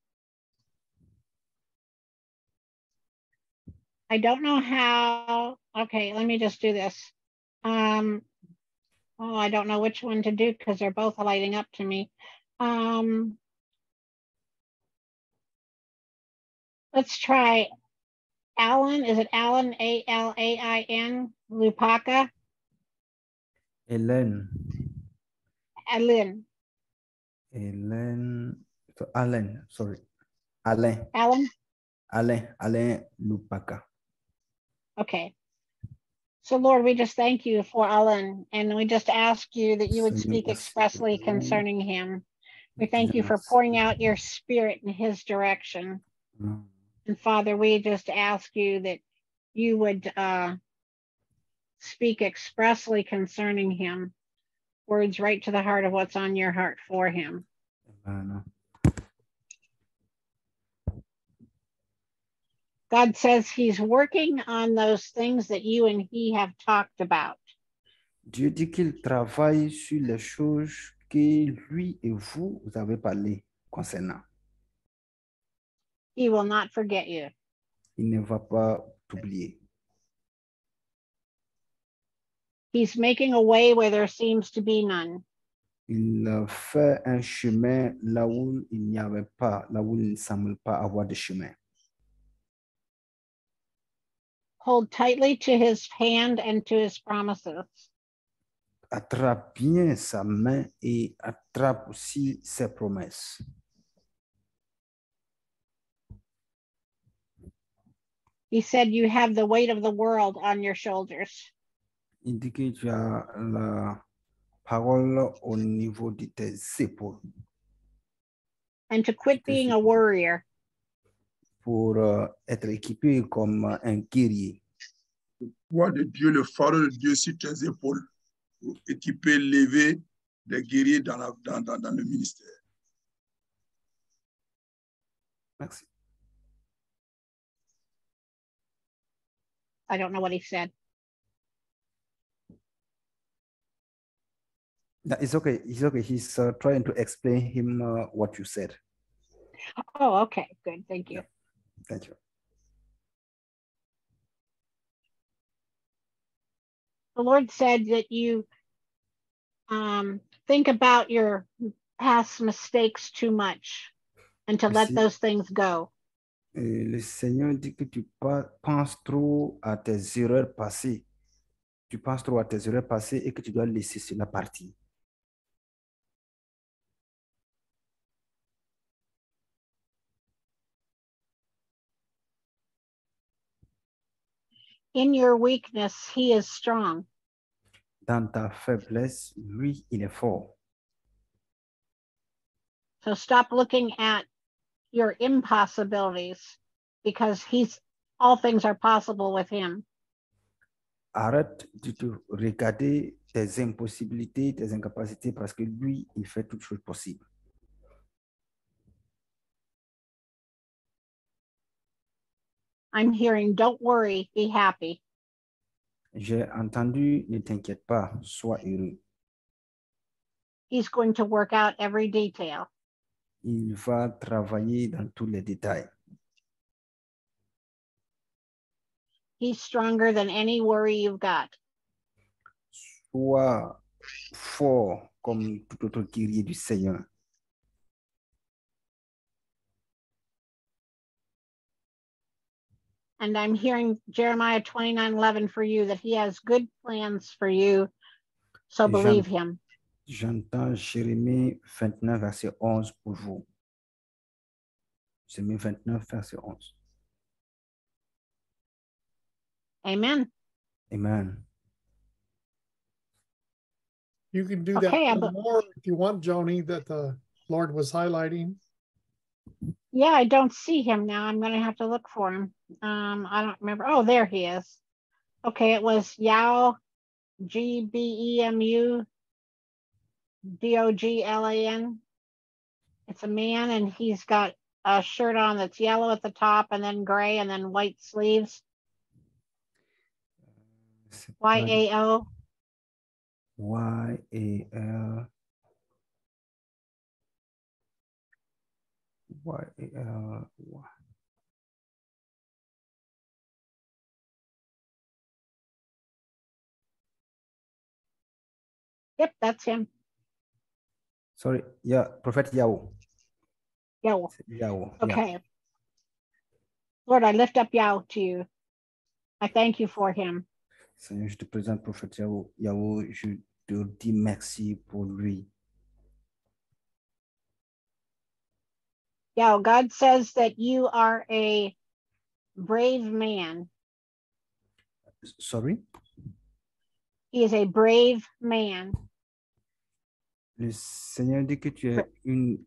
Speaker 3: I don't know how, okay, let me just do this. Um, oh, I don't know which one to do because they're both lighting up to me. Um, let's try Alan. Is it Alan? A L A I N Lupaka?
Speaker 2: Hélène.
Speaker 3: Alin.
Speaker 2: Hélène. so Alain, sorry. Alain.
Speaker 3: Alan?
Speaker 2: Alain. Alain Lupaka.
Speaker 3: Okay. So Lord, we just thank you for Alan and we just ask you that you would speak expressly concerning him. We thank you for pouring out your spirit in his direction.
Speaker 2: Mm.
Speaker 3: And Father, we just ask you that you would uh, speak expressly concerning him, words right to the heart of what's on your heart for him.
Speaker 2: Amen.
Speaker 3: God says he's working on those things that you and he have talked about.
Speaker 2: Dieu dit qu'il travaille sur les choses que lui et vous, vous avez parlé concernant.
Speaker 3: He will not forget you.
Speaker 2: Il ne va pas t'oublier.
Speaker 3: He's making a way where there seems to be none.
Speaker 2: Il fait un chemin là où il n'y avait pas, là où il ne semble pas avoir de chemin.
Speaker 3: Hold tightly to his hand and to his promises.
Speaker 2: Attrape bien sa main et attrape aussi ses promesses.
Speaker 3: He said, You have the weight of the world on your shoulders.
Speaker 2: Il dit que tu as la parole au niveau de tes épaules
Speaker 3: and to quit being a worrier.
Speaker 2: Pour euh, être équipé comme un guerrier.
Speaker 4: Poids de Dieu, le fardeau de Dieu sur tes épaules pour équiper, lever les guerriers dans, la- dans, dans, dans le ministère.
Speaker 2: Merci.
Speaker 3: I don't know what he said.
Speaker 2: No, it's okay. It's okay. He's uh, trying to explain him uh, what you said.
Speaker 3: Oh, okay, good, thank you.
Speaker 2: Thank you.
Speaker 3: The Lord said that you um, think about your past mistakes too much and to let those things go.
Speaker 2: Et le Seigneur dit que tu penses trop à tes erreurs passées. Tu penses trop à tes erreurs passées et que tu dois laisser cela partir.
Speaker 3: In your weakness, He is strong.
Speaker 2: Dans ta faiblesse, lui, il est fort.
Speaker 3: So stop looking at your impossibilities because He's all things are possible with Him.
Speaker 2: Arrête de te regarder tes impossibilités, tes incapacités, parce que lui, il fait toutes choses possibles.
Speaker 3: I'm hearing, don't worry, be happy.
Speaker 2: J'ai entendu, ne t'inquiète pas, sois heureux.
Speaker 3: He's going to work out every detail.
Speaker 2: Il va travailler dans tous les détails.
Speaker 3: He's stronger than any worry you've got.
Speaker 2: Sois fort comme tout autre guerrier du Seigneur.
Speaker 3: And I'm hearing Jeremiah 29 11 for you that he has good plans for you. So believe him.
Speaker 2: J'entends Jérémie 29, verset 11 pour vous. Jérémie 29, verset 11.
Speaker 3: Amen.
Speaker 2: Amen.
Speaker 1: You can do that
Speaker 3: Okay, I'm-
Speaker 1: more if you want, Joni, that the Lord was highlighting.
Speaker 3: Yeah, I don't see him now. I'm going to have to look for him. Um, I don't remember. Oh, there he is. Okay, it was Yao, G B E M U D O G L A N. It's a man, and he's got a shirt on that's yellow at the top, and then gray, and then white sleeves. Y A O.
Speaker 2: Y A L. Y A L.
Speaker 3: Yep, that's him.
Speaker 2: Sorry, yeah, Prophet Yao.
Speaker 3: Yao.
Speaker 2: C'est Yao. yeah.
Speaker 3: Okay. Lord, I lift up Yao to you. I thank you for him.
Speaker 2: Seigneur, je te présente Prophète Yao. Yao, je te dis merci pour lui.
Speaker 3: Yao, God says that you are a brave man.
Speaker 2: Sorry?
Speaker 3: He is a brave man.
Speaker 2: Le Seigneur dit que tu es une,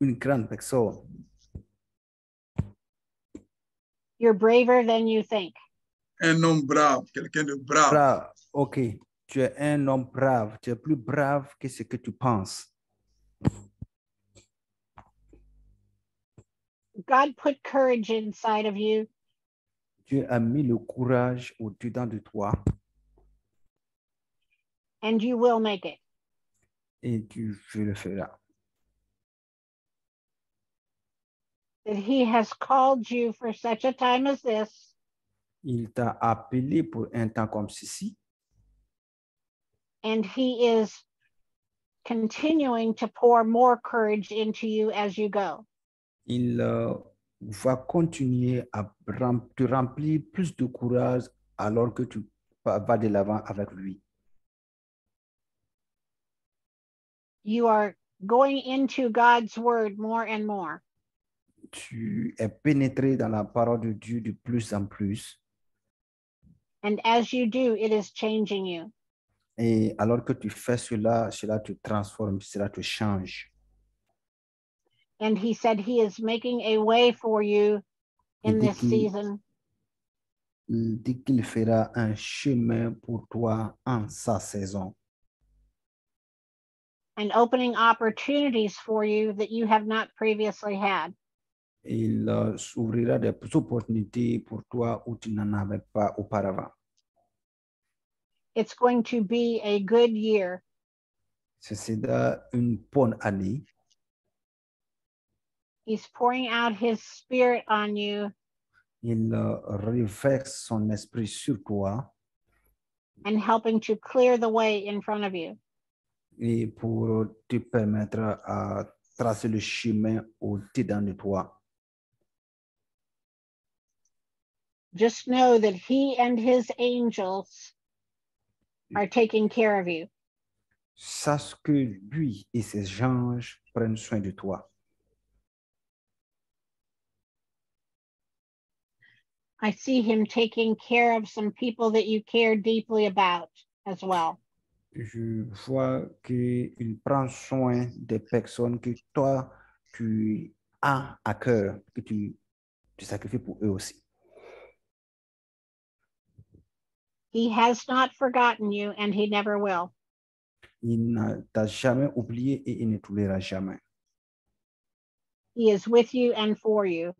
Speaker 2: une grande personne.
Speaker 3: You're braver than you think.
Speaker 4: Un homme brave, quelqu'un de brave.
Speaker 2: Brave, ok. Tu es un homme brave. Tu es plus brave que ce que tu penses.
Speaker 3: God put courage inside of you,
Speaker 2: Dieu a mis le courage au-dedans de toi
Speaker 3: and you will make it.
Speaker 2: et tu le feras.
Speaker 3: That He has called you for such a time as this,
Speaker 2: Il t'a appelé pour un temps comme ceci
Speaker 3: and he is continuing to pour more courage into you as you go.
Speaker 2: Il euh, va continuer à te remplir plus de courage alors que tu vas de l'avant avec lui.
Speaker 3: You are going into God's word more and more.
Speaker 2: Tu es pénétré dans la parole de Dieu de plus en plus.
Speaker 3: And as you do, it is changing you.
Speaker 2: Et alors que tu fais cela, cela te transforme, cela te change.
Speaker 3: And he said he is making a way for you in this season.
Speaker 2: Il dit qu'il fera un chemin pour toi en sa saison
Speaker 3: and opening opportunities for you that you have not previously had.
Speaker 2: Il eh, s'ouvrira des opportunités pour toi où tu n'en avais pas auparavant.
Speaker 3: It's going to be a good year.
Speaker 2: Ce sera une bonne année.
Speaker 3: He's pouring out his spirit on you
Speaker 2: Il eh, reverse son esprit sur toi
Speaker 3: and helping to clear the way in front of you.
Speaker 2: Et pour te permettre à tracer le chemin au-dedans de toi.
Speaker 3: Just know that he and his angels are taking care of you.
Speaker 2: Sache que lui et ses anges prennent soin de toi.
Speaker 3: I see him taking care of some people that you care deeply about as well.
Speaker 2: Je vois qu'il prend soin des personnes que toi, tu as à cœur, que tu, tu sacrifies pour eux aussi.
Speaker 3: He has not forgotten you and he never will.
Speaker 2: Il ne t'a jamais oublié et il ne t'oubliera jamais.
Speaker 3: He is with you and for you.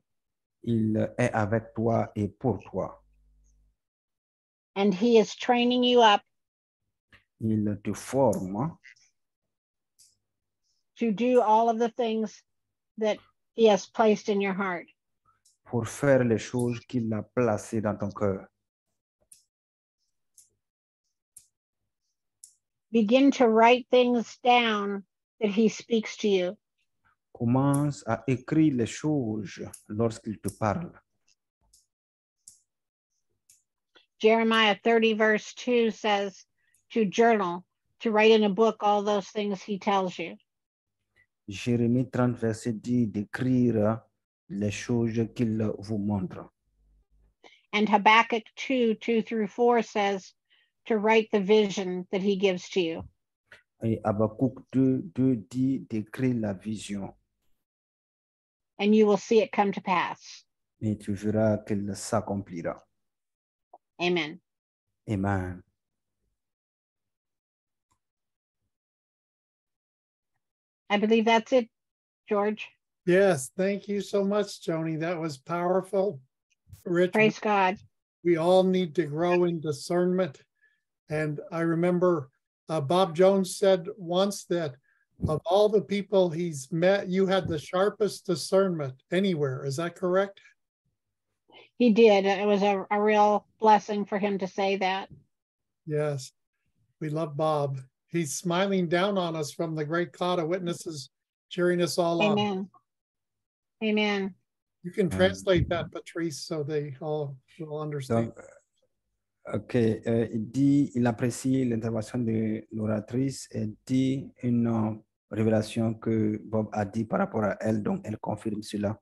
Speaker 2: Il est avec toi et pour toi.
Speaker 3: And he is training you up
Speaker 2: Il te forme
Speaker 3: to do all of the things that he has placed in your heart.
Speaker 2: pour faire les choses qu'il a placées dans ton cœur.
Speaker 3: Begin to write things down that he speaks to you.
Speaker 2: Commence à écrire les choses lorsqu'il te parle.
Speaker 3: Jeremiah 30, verse 2 says to journal, to write in a book all those things he tells you.
Speaker 2: Jérémie 30, verset 10, d'écrire les choses qu'il vous montre.
Speaker 3: And Habakkuk 2, 2 through 4 says to write the vision that he gives to you.
Speaker 2: Et Habakkuk 2, 2 dit d'écrire la vision.
Speaker 3: And you will see it come to pass.
Speaker 2: Et tu verras qu'elle s'accomplira.
Speaker 3: Amen.
Speaker 2: Amen.
Speaker 3: I believe that's it, George.
Speaker 1: Yes, thank you so much, Joni. That was powerful. Rich,
Speaker 3: Praise God.
Speaker 1: we all need to grow in discernment. And I remember uh, Bob Jones said once that of all the people he's met, you had the sharpest discernment anywhere. Is that correct?
Speaker 3: He did. It was a, a real blessing for him to say that.
Speaker 1: Yes. We love Bob. He's smiling down on us from the great cloud of witnesses, cheering us all on.
Speaker 3: Amen. Amen.
Speaker 1: You can
Speaker 2: Amen.
Speaker 1: translate that, Patrice, so they all will understand.
Speaker 2: Donc, ok, euh, il dit, il apprécie l'intervention de l'oratrice et dit une euh, révélation que Bob a dit par rapport à elle, donc elle confirme cela.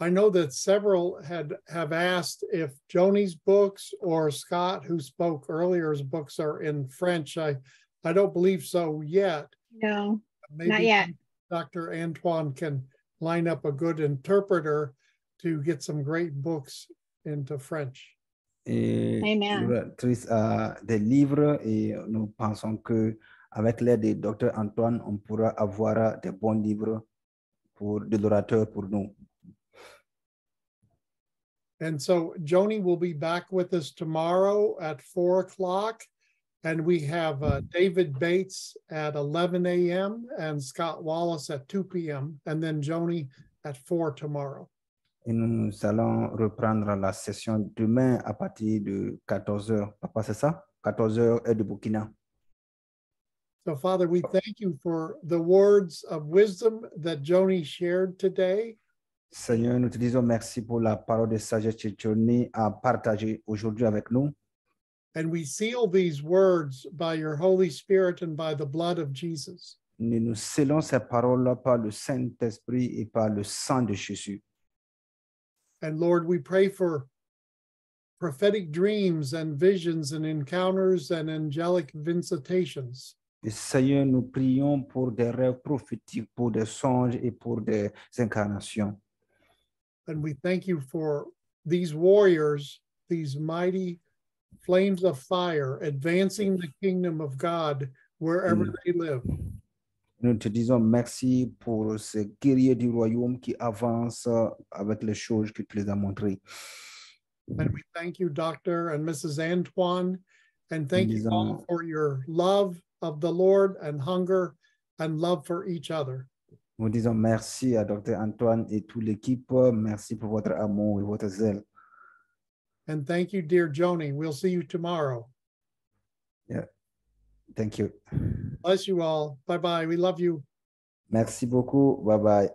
Speaker 1: I know that several had have asked if Joni's books or Scott, who spoke earlier's books are in French. I I don't believe so yet.
Speaker 3: No,
Speaker 1: Maybe
Speaker 3: yet.
Speaker 1: Dr. Antoine can line up a good interpreter to get some great books into French.
Speaker 2: Et
Speaker 3: Amen.
Speaker 2: l'oratrice euh, a des livres et nous pensons que avec l'aide de Dr Antoine, on pourra avoir des bons livres pour de l'orateur pour nous.
Speaker 1: And so Joni will be back with us tomorrow at four o'clock. And we have uh, David Bates at 11 a.m. and Scott Wallace at 2 p.m. And then Joni at four tomorrow.
Speaker 2: Et nous allons reprendre la session demain à partir de 14 heures. Papa, c'est ça? 14 heures heure de Burkina.
Speaker 1: So, Father, we thank you for the words of wisdom that Joni shared today.
Speaker 2: Seigneur, nous te disons merci pour la parole de sagesse que Johnny a partagée aujourd'hui avec nous.
Speaker 1: And we seal these words by your Holy Spirit and by the blood of Jesus.
Speaker 2: Nous nous scellons ces paroles par le Saint-Esprit et par le sang de Jésus.
Speaker 1: And Lord, we pray for prophetic dreams and visions and encounters and angelic visitations.
Speaker 2: Et Seigneur, nous prions pour des rêves prophétiques, pour des songes et pour des incarnations.
Speaker 1: And we thank you for these warriors, these mighty flames of fire advancing the kingdom of God wherever
Speaker 2: Mm.
Speaker 1: they live.
Speaker 2: Nous te disons merci pour ces guerriers du royaume qui avancent avec les choses que tu les as montrées.
Speaker 1: And we thank you, Dr. and Mrs. Antoine, and thank you all for your love of the Lord and hunger and love for each other.
Speaker 2: Nous disons merci à Dr. Antoine et toute l'équipe. Merci pour votre amour et votre zèle.
Speaker 1: And thank you, dear Joni. We'll see you tomorrow.
Speaker 2: Thank you.
Speaker 1: Bless you all. Bye bye. We love you.
Speaker 2: Merci beaucoup. Bye bye.